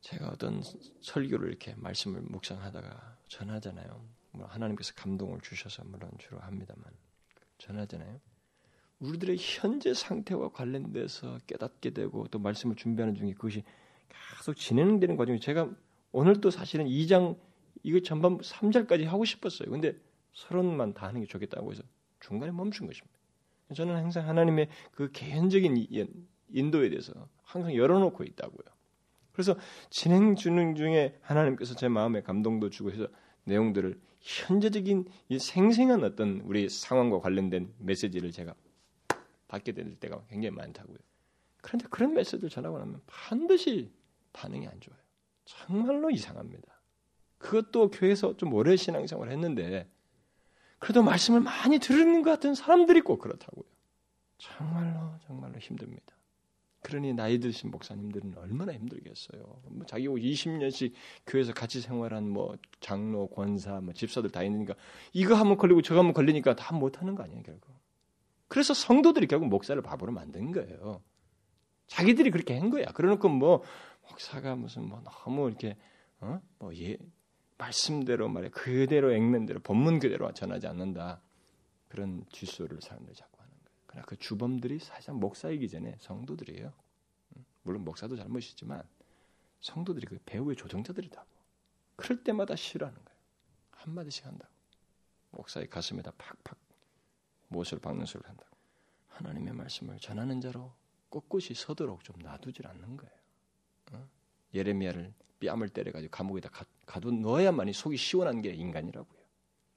제가 어떤 설교를 이렇게 말씀을 묵상하다가 전하잖아요. 뭐 하나님께서 감동을 주셔서 물론 주로 합니다만 전하잖아요. 우리들의 현재 상태와 관련돼서 깨닫게 되고 또 말씀을 준비하는 중에 그것이 계속 진행되는 과정이 제가 오늘 또 사실은 2장 이거 전반 3절까지 하고 싶었어요. 근데 서론만 다 하는 게 좋겠다고 해서 중간에 멈춘 것입니다. 저는 항상 하나님의 그 개인적인 인도에 대해서 항상 열어놓고 있다고요. 그래서 진행 진행 중에 하나님께서 제 마음에 감동도 주고 해서 내용들을 현재적인 이 생생한 어떤 우리 상황과 관련된 메시지를 제가 받게 될 때가 굉장히 많다고요. 그런데 그런 메시지를 전하고 나면 반드시 반응이 안 좋아요. 정말로 이상합니다. 그것도 교회에서 좀 오래 신앙생활을 했는데 그래도 말씀을 많이 들은 것 같은 사람들이 꼭 그렇다고요. 정말로 정말로 힘듭니다. 그러니 나이 드신 목사님들은 얼마나 힘들겠어요. 뭐 자기 20년씩 교회에서 같이 생활한 뭐 장로, 권사, 뭐 집사들 다 있으니까 이거 한번 걸리고 저거 한번 걸리니까 다 못하는 거 아니에요 결국. 그래서 성도들이 결국 목사를 바보로 만든 거예요. 자기들이 그렇게 한 거야. 그러놓고 뭐 목사가 무슨 뭐 너무 이렇게 어뭐 예, 말씀대로 말해 그대로 액면대로 본문 그대로 전하지 않는다 그런 자꾸 하는 거예요. 그러나 그 주범들이 사실상 목사이기 전에 성도들이에요. 물론 목사도 잘못이지만 성도들이 그 배우의 조정자들이다고. 그럴 때마다 싫어하는 거예요. 한 마디씩 한다고. 목사의 가슴에다 팍팍 못을 박는 소리를 한다고. 하나님의 말씀을 전하는 자로 꼿꼿이 서도록 좀 놔두질 않는 거예요. 어? 예레미야를 뺨을 때려가지고 감옥에다 가, 둬 넣어야만이 속이 시원한 게 인간이라고요.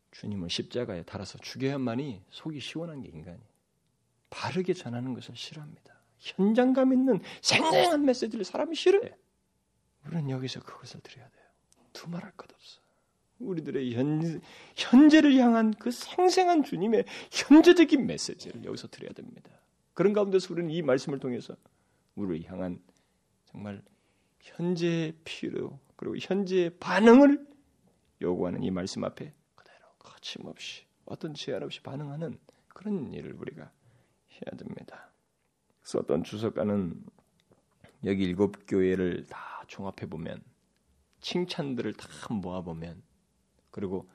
주님을 십자가에 달아서 죽여야만이 속이 시원한 게 인간이에요. 바르게 전하는 것을 싫어합니다. 현장감 있는 생생한 메시지를 사람이 싫어해. 우리는 여기서 그것을 드려야 돼요. 두말할 것 없어. 우리들의 현, 현재를 향한 그 생생한 주님의 현재적인 메시지를 여기서 드려야 됩니다. 그런 가운데서 우리는 이 말씀을 통해서 우리를 향한 정말 현재의 필요 그리고 현재의 반응을 요구하는 이 말씀 앞에 그대로 거침없이 어떤 제한 없이 반응하는 그런 일을 우리가 해야 됩니다. 어떤 주석가는 여기 일곱 교회를 다 종합해 보면 칭찬들을 다 모아 보면 그리고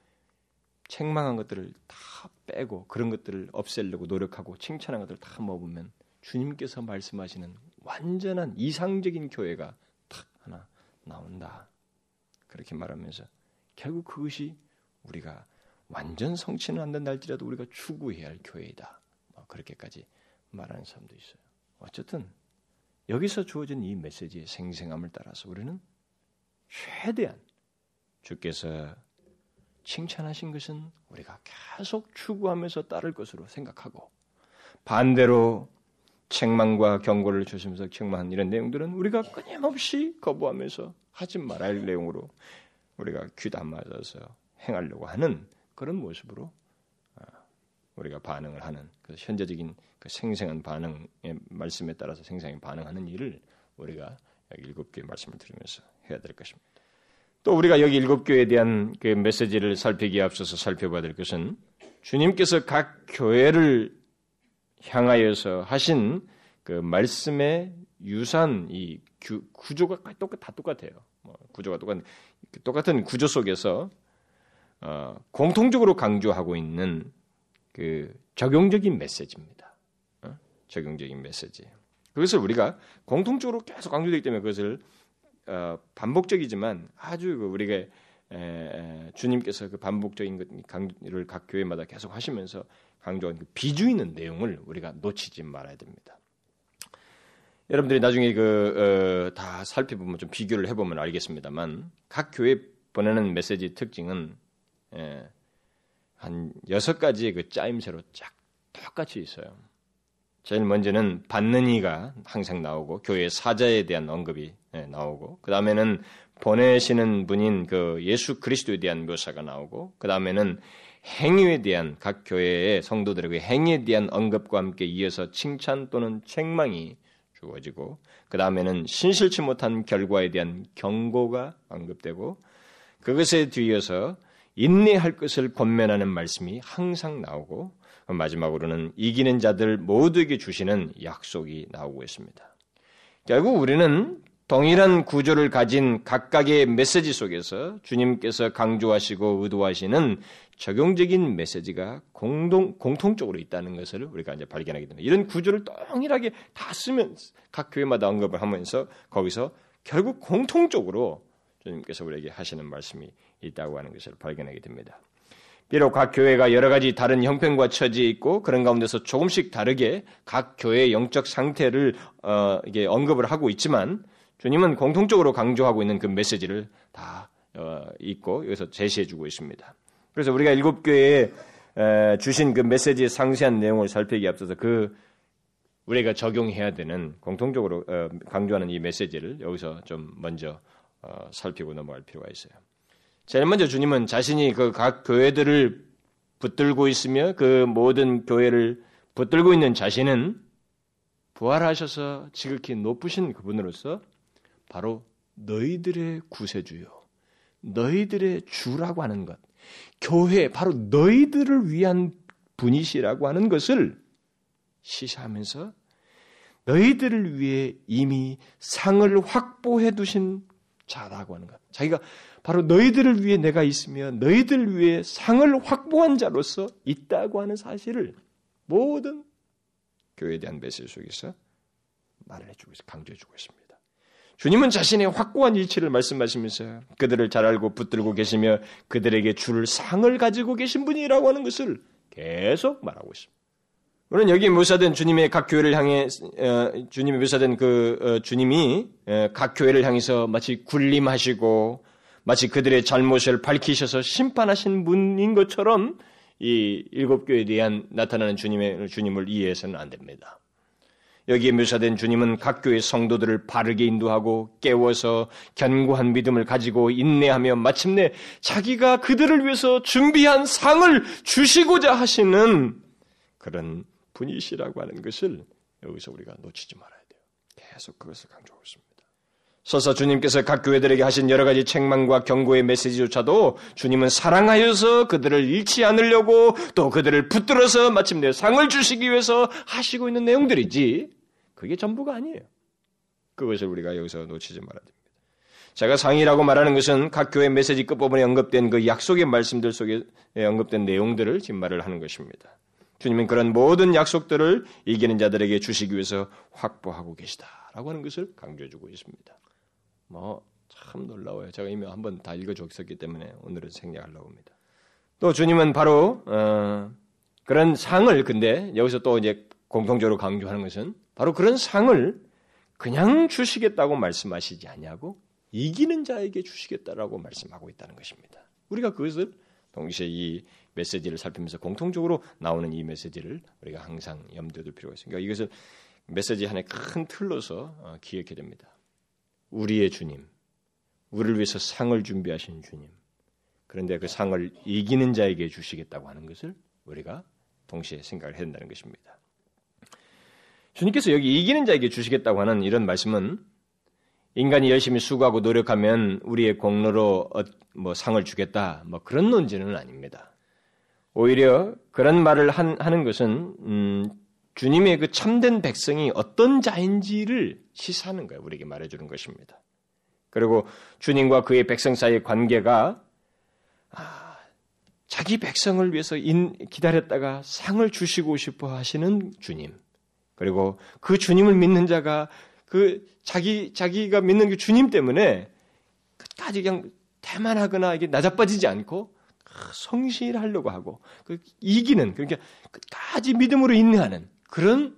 책망한 것들을 다 빼고 그런 것들을 없애려고 노력하고 칭찬한 것들을 다 모아 보면 주님께서 말씀하시는 완전한 이상적인 교회가 하나 나온다. 그렇게 말하면서 결국 그것이 우리가 완전 성취는 안 된다 할지라도 우리가 추구해야 할 교회이다. 뭐 그렇게까지 말하는 사람도 있어요. 어쨌든 여기서 주어진 이 메시지의 생생함을 따라서 우리는 최대한 주께서 칭찬하신 것은 우리가 계속 추구하면서 따를 것으로 생각하고 반대로 책망과 경고를 주시면서 책망한 이런 내용들은 우리가 끊임없이 거부하면서 하지 말아야 할 내용으로 우리가 귀다 맞아서 행하려고 하는 그런 모습으로 아, 우리가 반응을 하는 그 현재적인 그 생생한 반응의 말씀에 따라서 생생히 반응하는 일을 우리가 여기 일곱 교의 말씀을 들으면서 해야 될 것입니다. 또 우리가 여기 일곱 교회에 대한 그 메시지를 살피기에 앞서서 살펴봐야 될 것은 주님께서 각 교회를 향하여서 하신 그 말씀의 유산 이 구조가 똑같 다 똑같아요. 뭐 구조가 똑같 똑같은 구조 속에서 어, 공통적으로 강조하고 있는 그 적용적인 메시지입니다. 어? 적용적인 메시지. 그것을 우리가 공통적으로 계속 강조되기 때문에 그것을 어, 반복적이지만 아주 그 우리가 에, 에, 주님께서 그 반복적인 것 강조를 각 교회마다 계속 하시면서 강조한 그 비주 있는 내용을 우리가 놓치지 말아야 됩니다. 여러분들이 나중에 그다 어, 살펴보면 좀 비교를 해보면 알겠습니다만 각 교회 보내는 메시지 특징은 예, 한 여섯 가지의 그 짜임새로 쫙 똑같이 있어요. 제일 먼저는 받는 이가 항상 나오고 교회 사자에 대한 언급이 예, 나오고 그 다음에는 보내시는 분인 그 예수 그리스도에 대한 묘사가 나오고 그 다음에는 행위에 대한 각 교회의 성도들에게 행위에 대한 언급과 함께 이어서 칭찬 또는 책망이 주어지고 그 다음에는 신실치 못한 결과에 대한 경고가 언급되고 그것에 뒤이어서 인내할 것을 권면하는 말씀이 항상 나오고 마지막으로는 이기는 자들 모두에게 주시는 약속이 나오고 있습니다. 결국 우리는 동일한 구조를 가진 각각의 메시지 속에서 주님께서 강조하시고 의도하시는 적용적인 메시지가 공동, 공통적으로 있다는 것을 우리가 이제 발견하게 됩니다. 이런 구조를 동일하게 다 쓰면 각 교회마다 언급을 하면서 거기서 결국 공통적으로 주님께서 우리에게 하시는 말씀이 있다고 하는 것을 발견하게 됩니다. 비록 각 교회가 여러 가지 다른 형편과 처지에 있고 그런 가운데서 조금씩 다르게 각 교회의 영적 상태를 어, 이게 언급을 하고 있지만 주님은 공통적으로 강조하고 있는 그 메시지를 다 어, 있고 여기서 제시해주고 있습니다. 그래서 우리가 일곱 교회에 에, 주신 그 메시지의 상세한 내용을 살피기 앞서서 그 우리가 적용해야 되는 공통적으로 어, 강조하는 이 메시지를 여기서 좀 먼저 어, 살피고 넘어갈 필요가 있어요. 제일 먼저 주님은 자신이 그 각 교회들을 붙들고 있으며 그 모든 교회를 붙들고 있는 자신은 부활하셔서 지극히 높으신 그분으로서 바로 너희들의 구세주요. 너희들의 주라고 하는 것. 교회, 바로 너희들을 위한 분이시라고 하는 것을 시사하면서 너희들을 위해 이미 상을 확보해 두신 자라고 하는 것. 자기가 바로 너희들을 위해 내가 있으며 너희들을 위해 상을 확보한 자로서 있다고 하는 사실을 모든 교회에 대한 메시지 속에서 말을 해주고 있어 강조해주고 있습니다. 주님은 자신의 확고한 일치를 말씀하시면서 그들을 잘 알고 붙들고 계시며 그들에게 줄 상을 가지고 계신 분이라고 하는 것을 계속 말하고 있습니다. 우리는 여기 묘사된 주님의 각 교회를 향해 어, 주님이 묘사된 그 어, 주님이 어, 각 교회를 향해서 마치 군림하시고 마치 그들의 잘못을 밝히셔서 심판하신 분인 것처럼 이 일곱 교회에 대한 나타나는 주님의 주님을 이해해서는 안 됩니다. 여기에 묘사된 주님은 각 교회 성도들을 바르게 인도하고 깨워서 견고한 믿음을 가지고 인내하며 마침내 자기가 그들을 위해서 준비한 상을 주시고자 하시는 그런 분이시라고 하는 것을 여기서 우리가 놓치지 말아야 돼요. 계속 그것을 강조하고 있습니다. 서서 주님께서 각 교회들에게 하신 여러 가지 책망과 경고의 메시지조차도 주님은 사랑하여서 그들을 잃지 않으려고 또 그들을 붙들어서 마침내 상을 주시기 위해서 하시고 있는 내용들이지 그게 전부가 아니에요. 그것을 우리가 여기서 놓치지 말아야 됩니다. 제가 상이라고 말하는 것은 각 교회 메시지 끝부분에 언급된 그 약속의 말씀들 속에 언급된 내용들을 지금 말을 하는 것입니다. 주님은 그런 모든 약속들을 이기는 자들에게 주시기 위해서 확보하고 계시다라고 하는 것을 강조해주고 있습니다. 뭐 참 놀라워요. 제가 이미 한번 다 읽어줬었기 때문에 오늘은 생략하려고 합니다. 또 주님은 바로 어, 그런 상을 근데 여기서 또 이제 공통적으로 강조하는 것은 바로 그런 상을 그냥 주시겠다고 말씀하시지 아니하고 이기는 자에게 주시겠다라고 말씀하고 있다는 것입니다. 우리가 그것을 동시에 이 메시지를 살피면서 공통적으로 나오는 이 메시지를 우리가 항상 염두에 둘 필요가 있습니다. 그러니까 이것을 메시지 하나의 큰 틀로서 어, 기억해야 됩니다. 우리의 주님, 우리를 위해서 상을 준비하신 주님. 그런데 그 상을 이기는 자에게 주시겠다고 하는 것을 우리가 동시에 생각을 해야 된다는 것입니다. 주님께서 여기 이기는 자에게 주시겠다고 하는 이런 말씀은 인간이 열심히 수고하고 노력하면 우리의 공로로 어, 뭐 상을 주겠다 뭐 그런 논지는 아닙니다. 오히려 그런 말을 한, 하는 것은 음, 주님의 그 참된 백성이 어떤 자인지를 시사하는 거예요. 우리에게 말해주는 것입니다. 그리고 주님과 그의 백성 사이의 관계가 아, 자기 백성을 위해서 인, 기다렸다가 상을 주시고 싶어 하시는 주님. 그리고 그 주님을 믿는 자가 그 자기 자기가 믿는 그 주님 때문에 끝까지 그냥 태만하거나 이게 낮아빠지지 않고 성실하려고 하고 그 이기는 그러니까 끝까지 믿음으로 인내하는 그런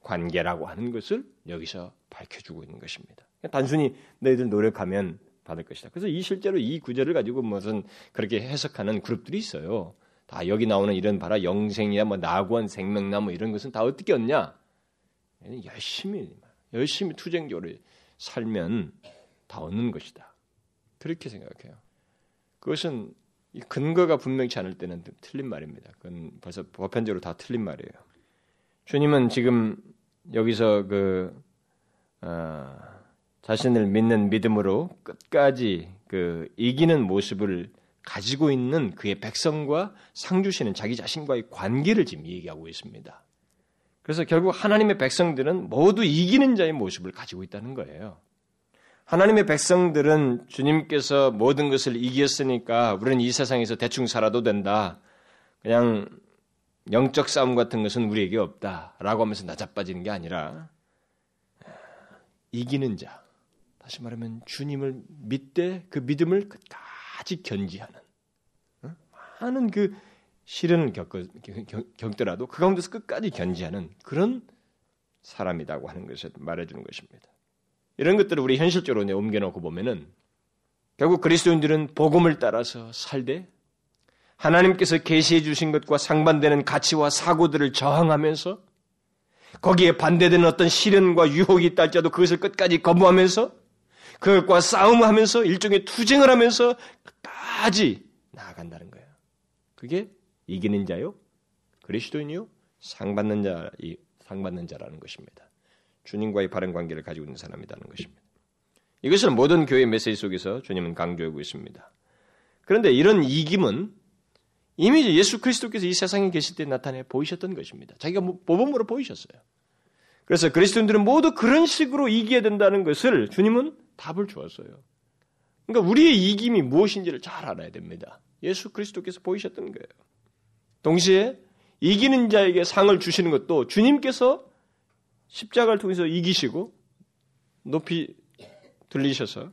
관계라고 하는 것을 여기서 밝혀주고 있는 것입니다. 단순히 너희들 노력하면 받을 것이다. 그래서 이 실제로 이 구절을 가지고 무슨 그렇게 해석하는 그룹들이 있어요. 다 여기 나오는 이런 바라 영생이야 뭐 나구한 생명나 뭐 이런 것은 다 어떻게 얻냐? 열심히 열심히 투쟁적으로 살면 다 얻는 것이다. 그렇게 생각해요. 그것은 근거가 분명치 않을 때는 틀린 말입니다. 그건 벌써 보편적으로 다 틀린 말이에요. 주님은 지금 여기서 그 어, 자신을 믿는 믿음으로 끝까지 그 이기는 모습을 가지고 있는 그의 백성과 상 주시는 자기 자신과의 관계를 지금 얘기하고 있습니다. 그래서 결국 하나님의 백성들은 모두 이기는 자의 모습을 가지고 있다는 거예요. 하나님의 백성들은 주님께서 모든 것을 이겼으니까 우리는 이 세상에서 대충 살아도 된다. 그냥 영적 싸움 같은 것은 우리에게 없다라고 하면서 나자빠지는 게 아니라 이기는 자, 다시 말하면 주님을 믿되 그 믿음을 끝까지 견지하는 많은 그 시련을 겪어, 겪더라도 그 가운데서 끝까지 견지하는 그런 사람이라고 하는 것을 말해주는 것입니다. 이런 것들을 우리 현실적으로 옮겨놓고 보면은 결국 그리스도인들은 복음을 따라서 살되 하나님께서 계시해 주신 것과 상반되는 가치와 사고들을 저항하면서 거기에 반대되는 어떤 시련과 유혹이 있다 할지라도 그것을 끝까지 거부하면서 그것과 싸움하면서 일종의 투쟁을 하면서 끝까지 나아간다는 거예요. 그게 이기는 자요, 그리스도인이요, 상받는 자, 이 상받는 자라는 것입니다. 주님과의 바른 관계를 가지고 있는 사람이라는 것입니다. 이것을 모든 교회 메시지 속에서 주님은 강조하고 있습니다. 그런데 이런 이김은 이미 예수 그리스도께서 이 세상에 계실 때 나타내 보이셨던 것입니다. 자기가 모범으로 보이셨어요. 그래서 그리스도인들은 모두 그런 식으로 이겨야 된다는 것을 주님은 답을 주었어요. 그러니까 우리의 이김이 무엇인지를 잘 알아야 됩니다. 예수 그리스도께서 보이셨던 거예요. 동시에 이기는 자에게 상을 주시는 것도 주님께서 십자가를 통해서 이기시고 높이 들리셔서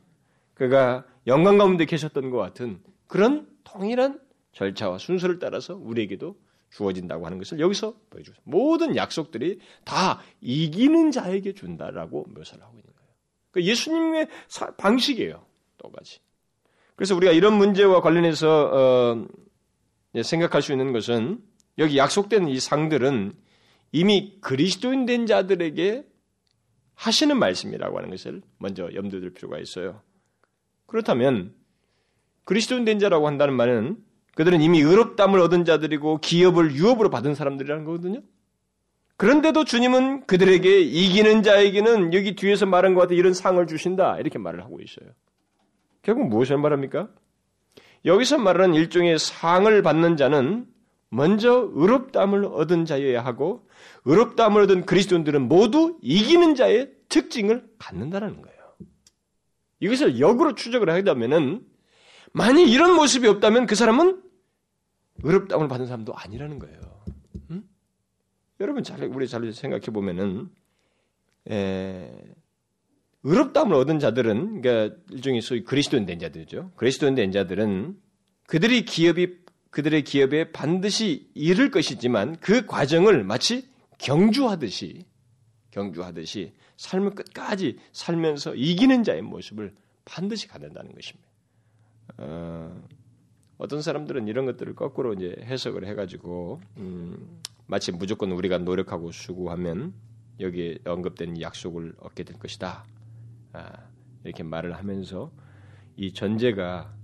그가 영광 가운데 계셨던 것 같은 그런 동일한 절차와 순서를 따라서 우리에게도 주어진다고 하는 것을 여기서 보여주죠. 모든 약속들이 다 이기는 자에게 준다라고 묘사를 하고 있는 거예요. 그러니까 예수님의 방식이에요. 똑같이. 그래서 우리가 이런 문제와 관련해서 어, 생각할 수 있는 것은 여기 약속된 이 상들은 이미 그리스도인 된 자들에게 하시는 말씀이라고 하는 것을 먼저 염두에 둘 필요가 있어요. 그렇다면 그리스도인 된 자라고 한다는 말은 그들은 이미 의롭담을 얻은 자들이고 기업을 유업으로 받은 사람들이라는 거거든요. 그런데도 주님은 그들에게 이기는 자에게는 여기 뒤에서 말한 것 같은 이런 상을 주신다. 이렇게 말을 하고 있어요. 결국 무엇을 말합니까? 여기서 말하는 일종의 상을 받는 자는 먼저 의롭담을 얻은 자여야 하고 의롭담을 얻은 그리스도인들은 모두 이기는 자의 특징을 갖는다는 거예요. 이것을 역으로 추적을 하다면은 만약 이런 모습이 없다면 그 사람은 의롭다움을 받은 사람도 아니라는 거예요. 음? 여러분 잘 우리 잘 생각해 보면은 의롭다움을 얻은 자들은 그러니까 일종의 소위 그리스도인 된 자들이죠. 그리스도인 된 자들은 그들의 기업이 그들의 기업에 반드시 이를 것이지만 그 과정을 마치 경주하듯이 경주하듯이 삶을 끝까지 살면서 이기는 자의 모습을 반드시 갖는다는 것입니다. 어, 어떤 사람들은 이런 것들을 거꾸로 이제 해석을 해가지고 음, 마치 무조건 우리가 노력하고 수고하면 여기에 언급된 약속을 얻게 될 것이다. 아, 이렇게 말을 하면서 이 전제가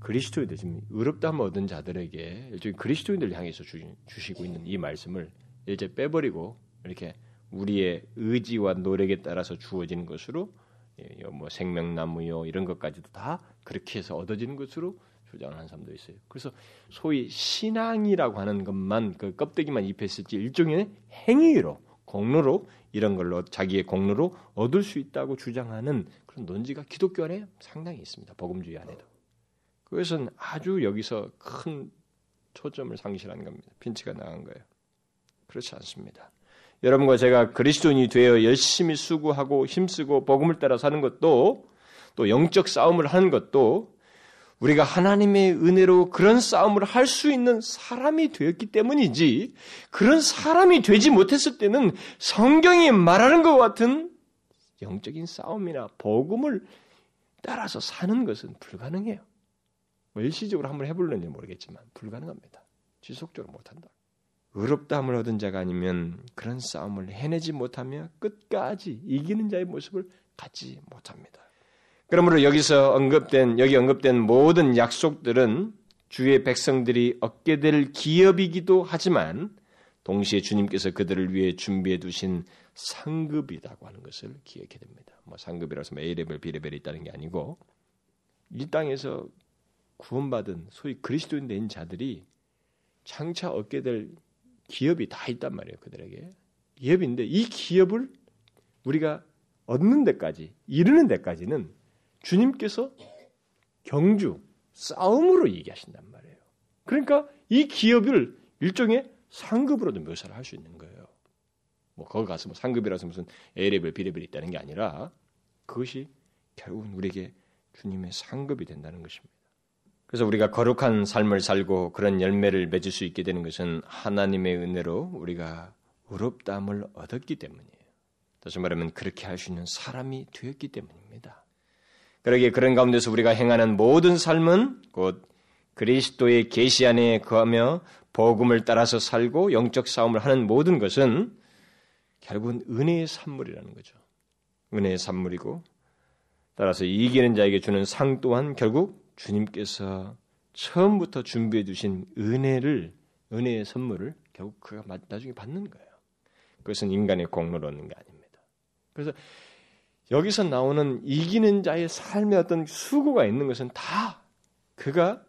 그리스도인들 지금 의롭다함 얻은 자들에게 일종의 그리스도인들을 향해서 주, 시고 있는 이 말씀을 이제 빼버리고 이렇게 우리의 의지와 노력에 따라서 주어지는 것으로 예, 뭐 생명나무요 이런 것까지도 다 그렇게 해서 얻어지는 것으로 주장을 하는 사람도 있어요. 그래서 소위 신앙이라고 하는 것만 그 껍데기만 입혔을지 일종의 행위로 공로로 이런 걸로 자기의 공로로 얻을 수 있다고 주장하는 그런 논지가 기독교 안에 상당히 있습니다. 복음주의 안에도. 그것은 아주 여기서 큰 초점을 상실하는 겁니다. 핀치가 나간 거예요. 그렇지 않습니다. 여러분과 제가 그리스도인이 되어 열심히 수고하고 힘쓰고 복음을 따라 사는 것도 또 영적 싸움을 하는 것도 우리가 하나님의 은혜로 그런 싸움을 할 수 있는 사람이 되었기 때문이지 그런 사람이 되지 못했을 때는 성경이 말하는 것 같은 영적인 싸움이나 복음을 따라서 사는 것은 불가능해요. 뭐 일시적으로 한번 해볼는지 모르겠지만 불가능합니다. 지속적으로 못한다. 의롭다함을 얻은 자가 아니면 그런 싸움을 해내지 못하며 끝까지 이기는 자의 모습을 갖지 못합니다. 그러므로 여기서 언급된 여기 언급된 모든 약속들은 주의 백성들이 얻게 될 기업이기도 하지만 동시에 주님께서 그들을 위해 준비해 두신 상급이라고 하는 것을 기억해야 됩니다. 뭐 상급이라서 뭐 A레벨, B레벨이 있다는 게 아니고 이 땅에서 구원받은 소위 그리스도인 된 자들이 장차 얻게 될 기업이 다 있단 말이에요. 그들에게 기업인데 이 기업을 우리가 얻는 데까지 이르는 데까지는 주님께서 경주, 싸움으로 얘기하신단 말이에요. 그러니까 이 기업을 일종의 상급으로도 묘사를 할 수 있는 거예요. 뭐 거기 가서 뭐 상급이라서 무슨 A레벨, B레벨이 있다는 게 아니라 그것이 결국은 우리에게 주님의 상급이 된다는 것입니다. 그래서 우리가 거룩한 삶을 살고 그런 열매를 맺을 수 있게 되는 것은 하나님의 은혜로 우리가 의롭다함을 얻었기 때문이에요. 다시 말하면 그렇게 할 수 있는 사람이 되었기 때문입니다. 그러기에 그런 가운데서 우리가 행하는 모든 삶은 곧 그리스도의 계시 안에 거하며 복음을 따라서 살고 영적 싸움을 하는 모든 것은 결국은 은혜의 산물이라는 거죠. 은혜의 산물이고 따라서 이기는 자에게 주는 상 또한 결국 주님께서 처음부터 준비해 두신 은혜를 은혜의 선물을 결국 그가 나중에 받는 거예요. 그것은 인간의 공로로 얻는 게 아닙니다. 그래서 여기서 나오는 이기는 자의 삶에 어떤 수고가 있는 것은 다 그가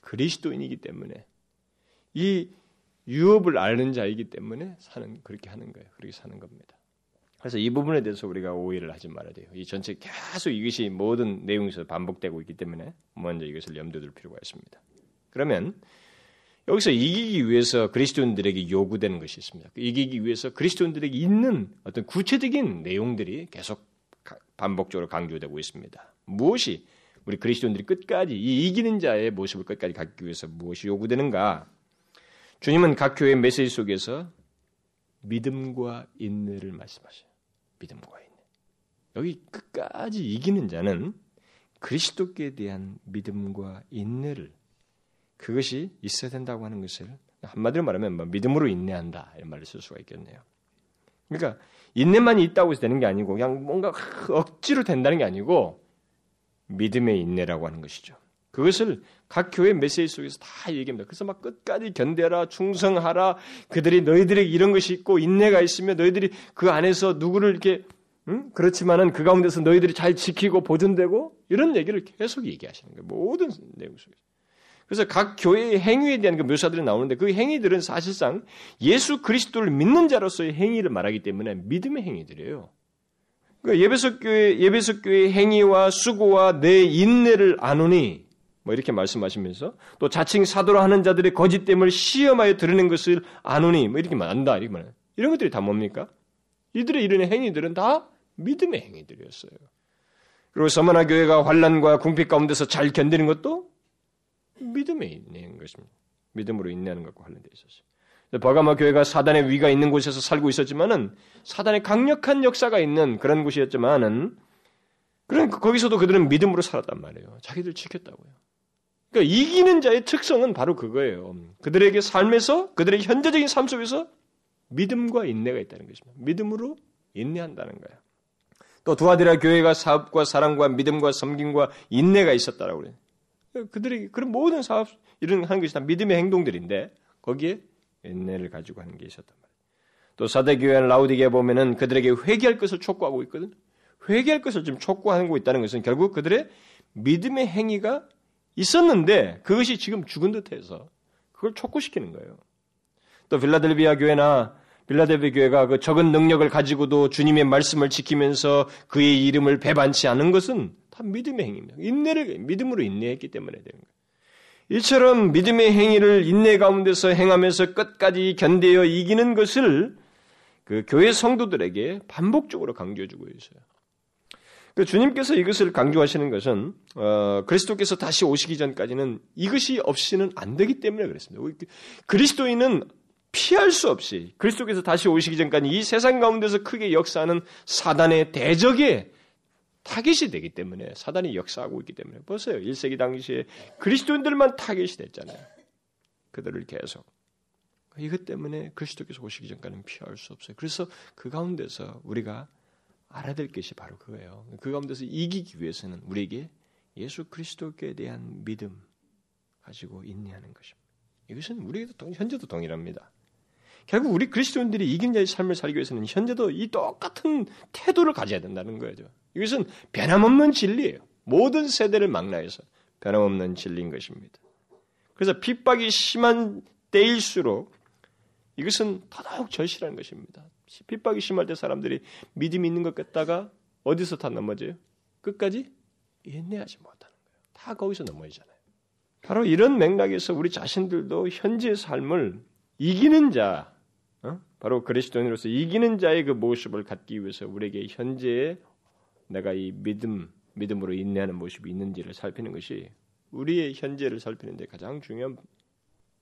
그리스도인이기 때문에 이 유업을 아는 자이기 때문에 사는 그렇게 하는 거예요. 그렇게 사는 겁니다. 그래서 이 부분에 대해서 우리가 오해를 하지 말아야 돼요. 이 전체 계속 이것이 모든 내용에서 반복되고 있기 때문에 먼저 이것을 염두에 둘 필요가 있습니다. 그러면 여기서 이기기 위해서 그리스도인들에게 요구되는 것이 있습니다. 이기기 위해서 그리스도인들에게 있는 어떤 구체적인 내용들이 계속 반복적으로 강조되고 있습니다. 무엇이 우리 그리스도인들이 끝까지 이 이기는 자의 모습을 끝까지 갖기 위해서 무엇이 요구되는가? 주님은 각 교회 메시지 속에서 믿음과 인내를 말씀하셔요. 믿음과 인내. 여기 끝까지 이기는 자는 그리스도께 대한 믿음과 인내를 그것이 있어야 된다고 하는 것을 한마디로 말하면 뭐 믿음으로 인내한다 이런 말을 쓸 수가 있겠네요. 그러니까 인내만 있다고 해서 되는 게 아니고 그냥 뭔가 억지로 된다는 게 아니고 믿음의 인내라고 하는 것이죠. 그것을 각 교회 메시지 속에서 다 얘기합니다. 그래서 막 끝까지 견뎌라, 충성하라. 그들이 너희들에게 이런 것이 있고 인내가 있으며 너희들이 그 안에서 누구를 이렇게 응? 그렇지만은 그 가운데서 너희들이 잘 지키고 보존되고 이런 얘기를 계속 얘기하시는 거예요. 모든 내용 속에서. 그래서 각 교회의 행위에 대한 그 묘사들이 나오는데 그 행위들은 사실상 예수 그리스도를 믿는 자로서의 행위를 말하기 때문에 믿음의 행위들이에요. 그러니까 예배석 교회 예배석 교회의 행위와 수고와 내 인내를 아노니 뭐 이렇게 말씀하시면서 또 자칭 사도로 하는 자들의 거짓됨을 시험하여 드러낸 것을 아노니 뭐 이렇게 말한다 이렇게 말해. 이런 것들이 다 뭡니까? 이들의 이런 행위들은 다 믿음의 행위들이었어요. 그리고 서머나 교회가 환란과 궁핍 가운데서 잘 견디는 것도 믿음에 있는 것입니다. 믿음으로 인내하는 것과 관련되어 있었어요. 버가마 교회가 사단의 위가 있는 곳에서 살고 있었지만은 사단의 강력한 역사가 있는 그런 곳이었지만은 그런 거기서도 그들은 믿음으로 살았단 말이에요. 자기들 지켰다고요. 그러니까 이기는 자의 특성은 바로 그거예요. 그들에게 삶에서 그들의 현재적인 삶 속에서 믿음과 인내가 있다는 것입니다. 믿음으로 인내한다는 거예요. 또 두아디라 교회가 사업과 사랑과 믿음과 섬김과 인내가 있었다라고 그래요. 그들이 그런 모든 사업 이런 하는 것이 다 믿음의 행동들인데 거기에 인내를 가지고 하는 게 있었단 말이에요. 또 사대교회 라우디게 보면은 그들에게 회개할 것을 촉구하고 있거든. 회개할 것을 좀 촉구하고 있다는 것은 결국 그들의 믿음의 행위가 있었는데 그것이 지금 죽은 듯해서 그걸 촉구시키는 거예요. 또 빌라델비아 교회나 빌라델비아 교회가 그 적은 능력을 가지고도 주님의 말씀을 지키면서 그의 이름을 배반치 않은 것은 다 믿음의 행위입니다. 인내를 믿음으로 인내했기 때문에 되는 거예요. 이처럼 믿음의 행위를 인내 가운데서 행하면서 끝까지 견뎌 이기는 것을 그 교회 성도들에게 반복적으로 강조해주고 있어요. 그 주님께서 이것을 강조하시는 것은 어, 그리스도께서 다시 오시기 전까지는 이것이 없이는 안 되기 때문에 그랬습니다. 그리스도인은 피할 수 없이 그리스도께서 다시 오시기 전까지 이 세상 가운데서 크게 역사하는 사단의 대적에 타겟이 되기 때문에 사단이 역사하고 있기 때문에 보세요. 1세기 당시에 그리스도인들만 타겟이 됐잖아요. 그들을 계속. 이것 때문에 그리스도께서 오시기 전까지는 피할 수 없어요. 그래서 그 가운데서 우리가 알아야 될 것이 바로 그거예요. 그 가운데서 이기기 위해서는 우리에게 예수 그리스도께 대한 믿음 가지고 인내하는 것입니다. 이것은 우리에게도 현재도 동일합니다. 결국 우리 그리스도인들이 이긴 자의 삶을 살기 위해서는 현재도 이 똑같은 태도를 가져야 된다는 거죠. 이것은 변함없는 진리예요. 모든 세대를 망라해서 변함없는 진리인 것입니다. 그래서 핍박이 심한 때일수록 이것은 더더욱 절실한 것입니다. 핍박이 심할 때 사람들이 믿음이 있는 것 같다가 어디서 다 넘어져요? 끝까지 인내하지 못하는 거예요. 다 거기서 넘어지잖아요. 바로 이런 맥락에서 우리 자신들도 현재의 삶을 이기는 자, 어? 바로 그리스도인으로서 이기는 자의 그 모습을 갖기 위해서 우리에게 현재의 내가 이 믿음, 믿음으로 인내하는 모습이 있는지를 살피는 것이 우리의 현재를 살피는 데 가장 중요한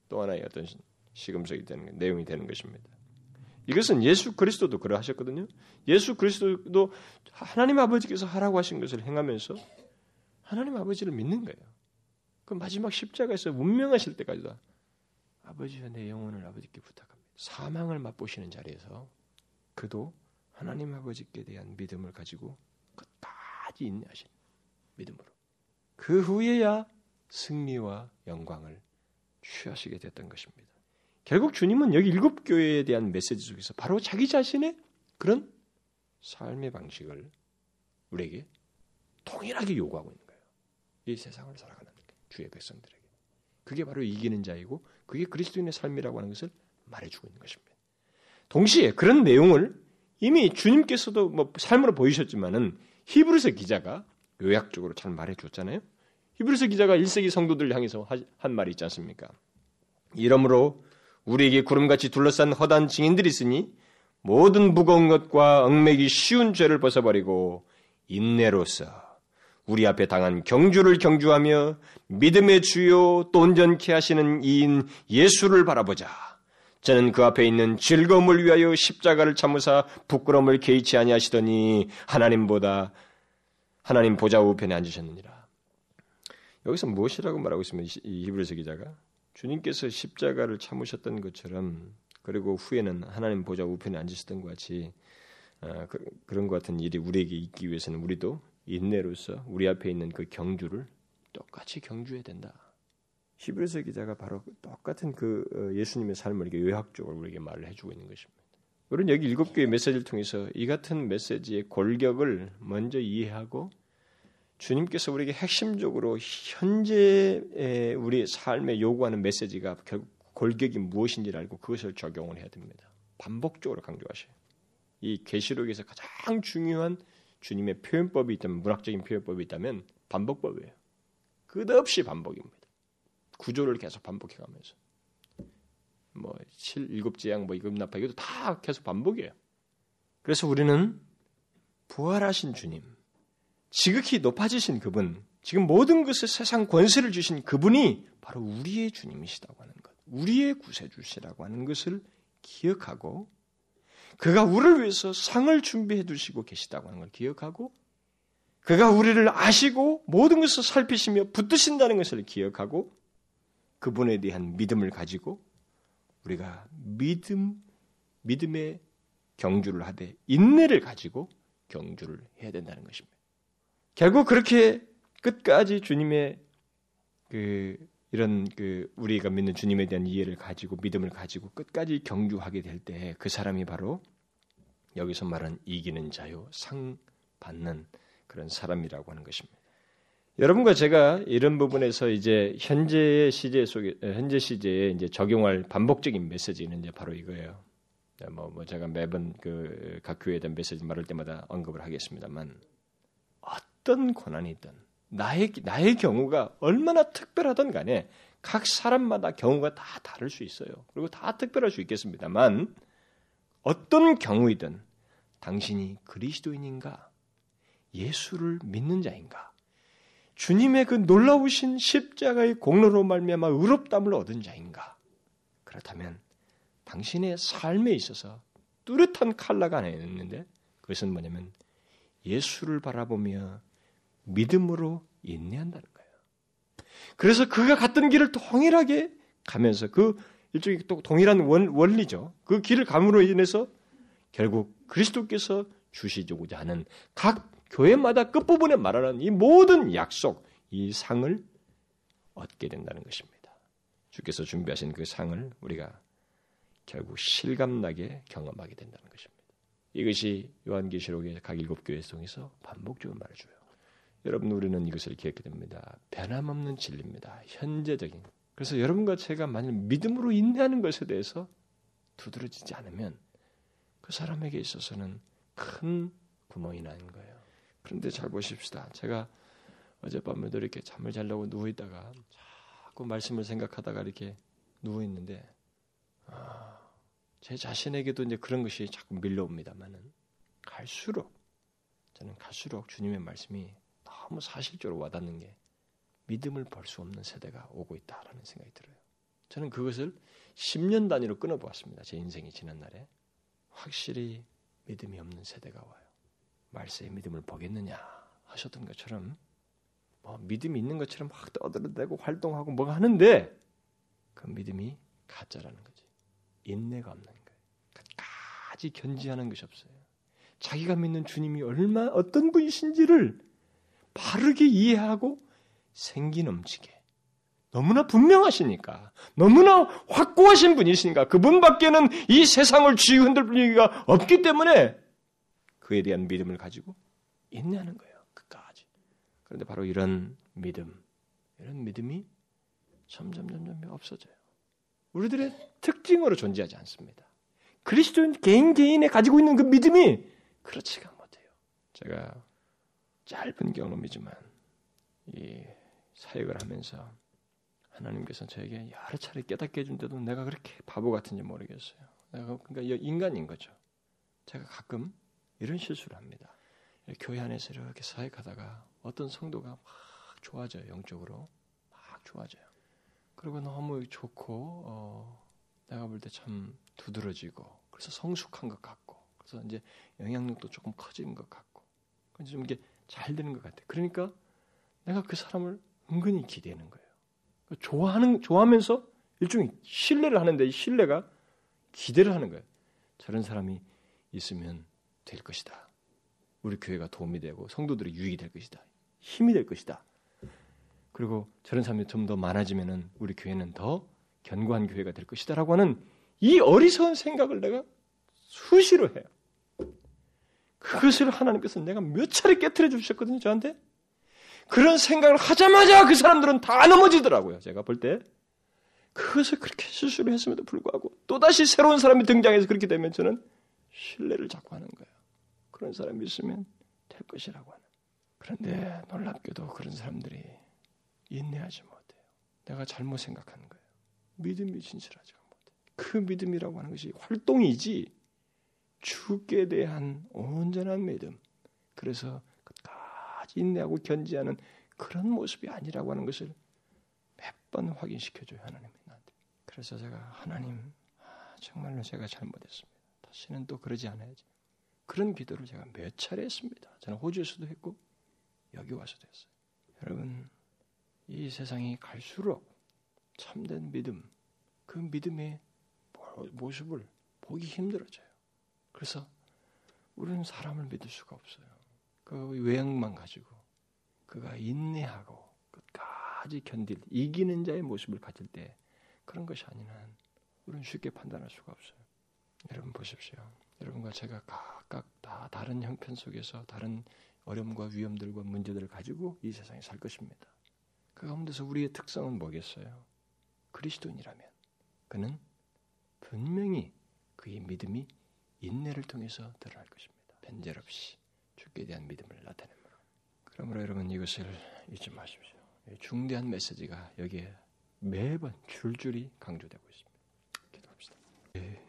또 하나의 어떤 시금석이 되는 내용이 되는 것입니다. 이것은 예수 그리스도도 그러하셨거든요. 예수 그리스도도 하나님 아버지께서 하라고 하신 것을 행하면서 하나님 아버지를 믿는 거예요. 그 마지막 십자가에서 운명하실 때까지도 아버지와 내 영혼을 아버지께 부탁합니다. 사망을 맛보시는 자리에서 그도 하나님 아버지께 대한 믿음을 가지고 끝까지 인내하신 믿음으로 그 후에야 승리와 영광을 취하시게 됐던 것입니다. 결국 주님은 여기 일곱 교회에 대한 메시지 속에서 바로 자기 자신의 그런 삶의 방식을 우리에게 동일하게 요구하고 있는 거예요. 이 세상을 살아가는 주의 백성들에게. 그게 바로 이기는 자이고 그게 그리스도인의 삶이라고 하는 것을 말해주고 있는 것입니다. 동시에 그런 내용을 이미 주님께서도 뭐 삶으로 보이셨지만은 히브리서 기자가 요약적으로 잘 말해 줬잖아요. 히브리서 기자가 1세기 성도들 향해서 한 말이 있지 않습니까? 이러므로 우리에게 구름같이 둘러싼 허단 증인들이 있으니 모든 무거운 것과 얽매기 쉬운 죄를 벗어버리고 인내로서 우리 앞에 당한 경주를 경주하며 믿음의 주요 또 온전케 하시는 이인 예수를 바라보자. 저는 그 앞에 있는 즐거움을 위하여 십자가를 참으사 부끄러움을 개의치 아니하시더니 하나님보다 하나님 보좌 우편에 앉으셨느니라. 여기서 무엇이라고 말하고 있습니다. 이 히브리서 기자가 주님께서 십자가를 참으셨던 것처럼 그리고 후에는 하나님 보좌 우편에 앉으셨던 것 같이 어, 그, 런것 같은 일이 우리에게 있기 위해서는 우리도 인내로서 우리 앞에 있는 그 경주를 똑같이 경주해야 된다. 히브리서 기자가 바로 똑같은 그 어, 예수님의 삶을 이렇게 요약적으로 우리에게 말을 해주고 있는 것입니다. 우리는 여기 일곱 개의 메시지를 통해서 이 같은 메시지의 골격을 먼저 이해하고 주님께서 우리에게 핵심적으로 현재 우리 삶에 요구하는 메시지가 결국 골격이 무엇인지를 알고 그것을 적용을 해야 됩니다. 반복적으로 강조하셔요. 이 계시록에서 가장 중요한 주님의 표현법이 있다면 문학적인 표현법이 있다면 반복법이에요. 끝없이 반복입니다. 구조를 계속 반복해 가면서 뭐 7, 7재앙 뭐 이급 나파 이것도 다 계속 반복이에요. 그래서 우리는 부활하신 주님 지극히 높아지신 그분, 지금 모든 것을 세상 권세를 주신 그분이 바로 우리의 주님이시다고 하는 것, 우리의 구세주시라고 하는 것을 기억하고 그가 우리를 위해서 상을 준비해 두시고 계시다고 하는 걸 기억하고 그가 우리를 아시고 모든 것을 살피시며 붙드신다는 것을 기억하고 그분에 대한 믿음을 가지고 우리가 믿음 믿음의 경주를 하되 인내를 가지고 경주를 해야 된다는 것입니다. 결국 그렇게 끝까지 주님의 그 이런 그 우리가 믿는 주님에 대한 이해를 가지고 믿음을 가지고 끝까지 경주하게 될 때 그 사람이 바로 여기서 말한 이기는 자요 상 받는 그런 사람이라고 하는 것입니다. 여러분과 제가 이런 부분에서 이제 현재의 시제 속에 현재 시제에 이제 적용할 반복적인 메시지는 이제 바로 이거예요. 뭐, 뭐 제가 매번 그 각 교회에 대한 메시지 말할 때마다 언급을 하겠습니다만 어떤 고난이든 나의 나의 경우가 얼마나 특별하든 간에 각 사람마다 경우가 다 다를 수 있어요. 그리고 다 특별할 수 있겠습니다만 어떤 경우이든 당신이 그리스도인인가 예수를 믿는 자인가 주님의 그 놀라우신 십자가의 공로로 말미암아 의롭담을 얻은 자인가 그렇다면 당신의 삶에 있어서 뚜렷한 칼라가 하나 있는데 그것은 뭐냐면 예수를 바라보며 믿음으로 인내한다는 거예요. 그래서 그가 갔던 길을 동일하게 가면서 그 일종의 또 동일한 원, 원리죠. 그 길을 감으로 인해서 결국 그리스도께서 주시고자 하는 각 교회마다 끝부분에 말하는 이 모든 약속, 이 상을 얻게 된다는 것입니다. 주께서 준비하신 그 상을 우리가 결국 실감나게 경험하게 된다는 것입니다. 이것이 요한계시록의 각 일곱 교회 통해서 반복적으로 말해줘요. 여러분 우리는 이것을 기억해야 됩니다. 변함없는 진리입니다. 현재적인. 그래서 여러분과 제가 만약 믿음으로 인내하는 것에 대해서 두드러지지 않으면 그 사람에게 있어서는 큰 구멍이 나는 거예요. 그런데 잘 보십시다. 제가 어젯밤에도 이렇게 잠을 자려고 누워 있다가 자꾸 말씀을 생각하다가 이렇게 누워 있는데 아, 제 자신에게도 이제 그런 것이 자꾸 밀려옵니다만은 갈수록 저는 갈수록 주님의 말씀이 너무 사실적으로 와닿는 게 믿음을 벌 수 없는 세대가 오고 있다라는 생각이 들어요. 저는 그것을 10년 단위로 끊어보았습니다. 제 인생이 지난 날에 확실히 믿음이 없는 세대가 와요. 말세의 믿음을 보겠느냐 하셨던 것처럼 뭐 믿음이 있는 것처럼 막 떠들어대고 활동하고 뭐가 하는데 그 믿음이 가짜라는 거지. 인내가 없는 거예요. 끝까지 견지하는 것이 없어요. 자기가 믿는 주님이 얼마 어떤 분이신지를 바르게 이해하고 생기 넘치게 너무나 분명하시니까 너무나 확고하신 분이시니까 그분밖에는 이 세상을 쥐 흔들 분위기가 없기 때문에 그에 대한 믿음을 가지고 인내하는 거예요. 끝까지. 그런데 바로 이런 믿음, 이런 믿음이 점점 점점 없어져요. 우리들의 특징으로 존재하지 않습니다. 그리스도인 개인 개인에 가지고 있는 그 믿음이 그렇지가 못해요. 제가 짧은 경험이지만 이 사역을 하면서 하나님께서 저에게 여러 차례 깨닫게 해준데도 내가 그렇게 바보 같은지 모르겠어요. 내가 그러니까 인간인 거죠. 제가 가끔 이런 실수를 합니다. 교회 안에서 이렇게 사역하다가 어떤 성도가 막 좋아져요. 영적으로 막 좋아져요. 그리고 너무 좋고 어, 내가 볼 때 참 두드러지고 그래서 성숙한 것 같고 그래서 이제 영향력도 조금 커지는 것 같고 좀 이게 잘 되는 것 같아. 그러니까 내가 그 사람을 은근히 기대는 거예요. 좋아하는 좋아하면서 일종의 신뢰를 하는데 이 신뢰가 기대를 하는 거예요. 저런 사람이 있으면 될 것이다. 우리 교회가 도움이 되고 성도들이 유익이 될 것이다. 힘이 될 것이다. 그리고 저런 사람이 좀 더 많아지면은 우리 교회는 더 견고한 교회가 될 것이다라고 하는 이 어리석은 생각을 내가 수시로 해요. 그것을 하나님께서 내가 몇 차례 깨뜨려 주셨거든요, 저한테. 그런 생각을 하자마자 그 사람들은 다 넘어지더라고요. 제가 볼 때. 그것을 그렇게 실수를 했음에도 불구하고 또다시 새로운 사람이 등장해서 그렇게 되면 저는 신뢰를 자꾸 하는 거예요. 그런 사람이 있으면 될 것이라고 하는. 그런데 놀랍게도 그런 사람들이 인내하지 못해요. 내가 잘못 생각하는 거예요. 믿음이 진실하지 못해. 그 믿음이라고 하는 것이 활동이지 주께 대한 온전한 믿음. 그래서 끝까지 인내하고 견지하는 그런 모습이 아니라고 하는 것을 몇 번 확인시켜줘요 하나님이 나한테. 그래서 제가 하나님 아, 정말로 제가 잘못했습니다. 다시는 또 그러지 않아야지. 그런 기도를 제가 몇 차례 했습니다. 저는 호주에서도 했고 여기 와서도 했어요. 여러분 이 세상이 갈수록 참된 믿음, 그 믿음의 모습을 보기 힘들어져요. 그래서 우리는 사람을 믿을 수가 없어요. 그 외형만 가지고 그가 인내하고 끝까지 견딜 이기는 자의 모습을 가질 때 그런 것이 아닌 한 우리는 쉽게 판단할 수가 없어요. 여러분 보십시오. 여러분과 제가 각각 다 다른 형편 속에서 다른 어려움과 위험들과 문제들을 가지고 이 세상에 살 것입니다. 그 가운데서 우리의 특성은 뭐겠어요? 그리스도인이라면 그는 분명히 그의 믿음이 인내를 통해서 드러날 것입니다. 변절 없이 주께 대한 믿음을 나타내므로. 그러므로 여러분 이것을 잊지 마십시오. 중대한 메시지가 여기에 매번 줄줄이 강조되고 있습니다. 기도합시다. 예,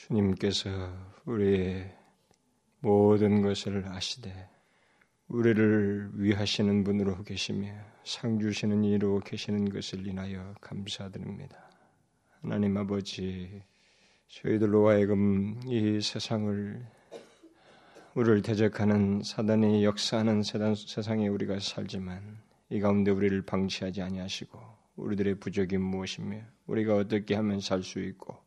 주님께서 우리의 모든 것을 아시되 우리를 위하시는 분으로 계시며 상 주시는 이로 계시는 것을 인하여 감사드립니다. 하나님 아버지 저희들로 하여금 이 세상을 우리를 대적하는 사단이 역사하는 세상, 세상에 우리가 살지만 이 가운데 우리를 방치하지 아니하시고 우리들의 부족이 무엇이며 우리가 어떻게 하면 살 수 있고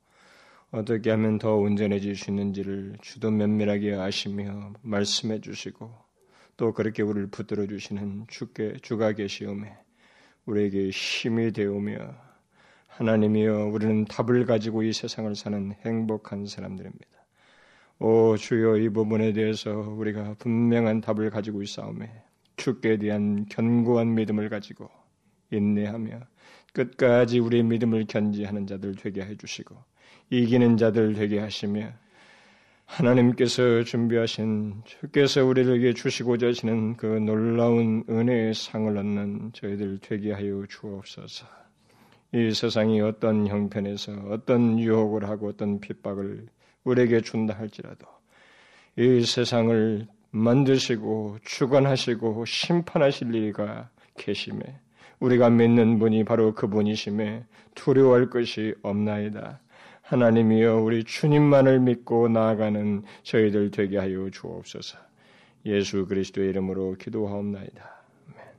어떻게 하면 더 온전해질 수 있는지를 주도 면밀하게 아시며 말씀해 주시고 또 그렇게 우리를 붙들어 주시는 주께 주가 계시오매 우리에게 힘이 되오며 하나님이여 우리는 답을 가지고 이 세상을 사는 행복한 사람들입니다. 오 주여 이 부분에 대해서 우리가 분명한 답을 가지고 있사오매 주께 대한 견고한 믿음을 가지고 인내하며 끝까지 우리의 믿음을 견지하는 자들 되게 해주시고 이기는 자들 되게 하시며 하나님께서 준비하신 주께서 우리에게 주시고자 하시는 그 놀라운 은혜의 상을 얻는 저희들 되게 하여 주옵소서. 이 세상이 어떤 형편에서 어떤 유혹을 하고 어떤 핍박을 우리에게 준다 할지라도 이 세상을 만드시고 주관하시고 심판하실 이가 계심에 우리가 믿는 분이 바로 그분이심에 두려워할 것이 없나이다. 하나님이여 우리 주님만을 믿고 나아가는 저희들 되게 하여 주옵소서. 예수 그리스도의 이름으로 기도하옵나이다.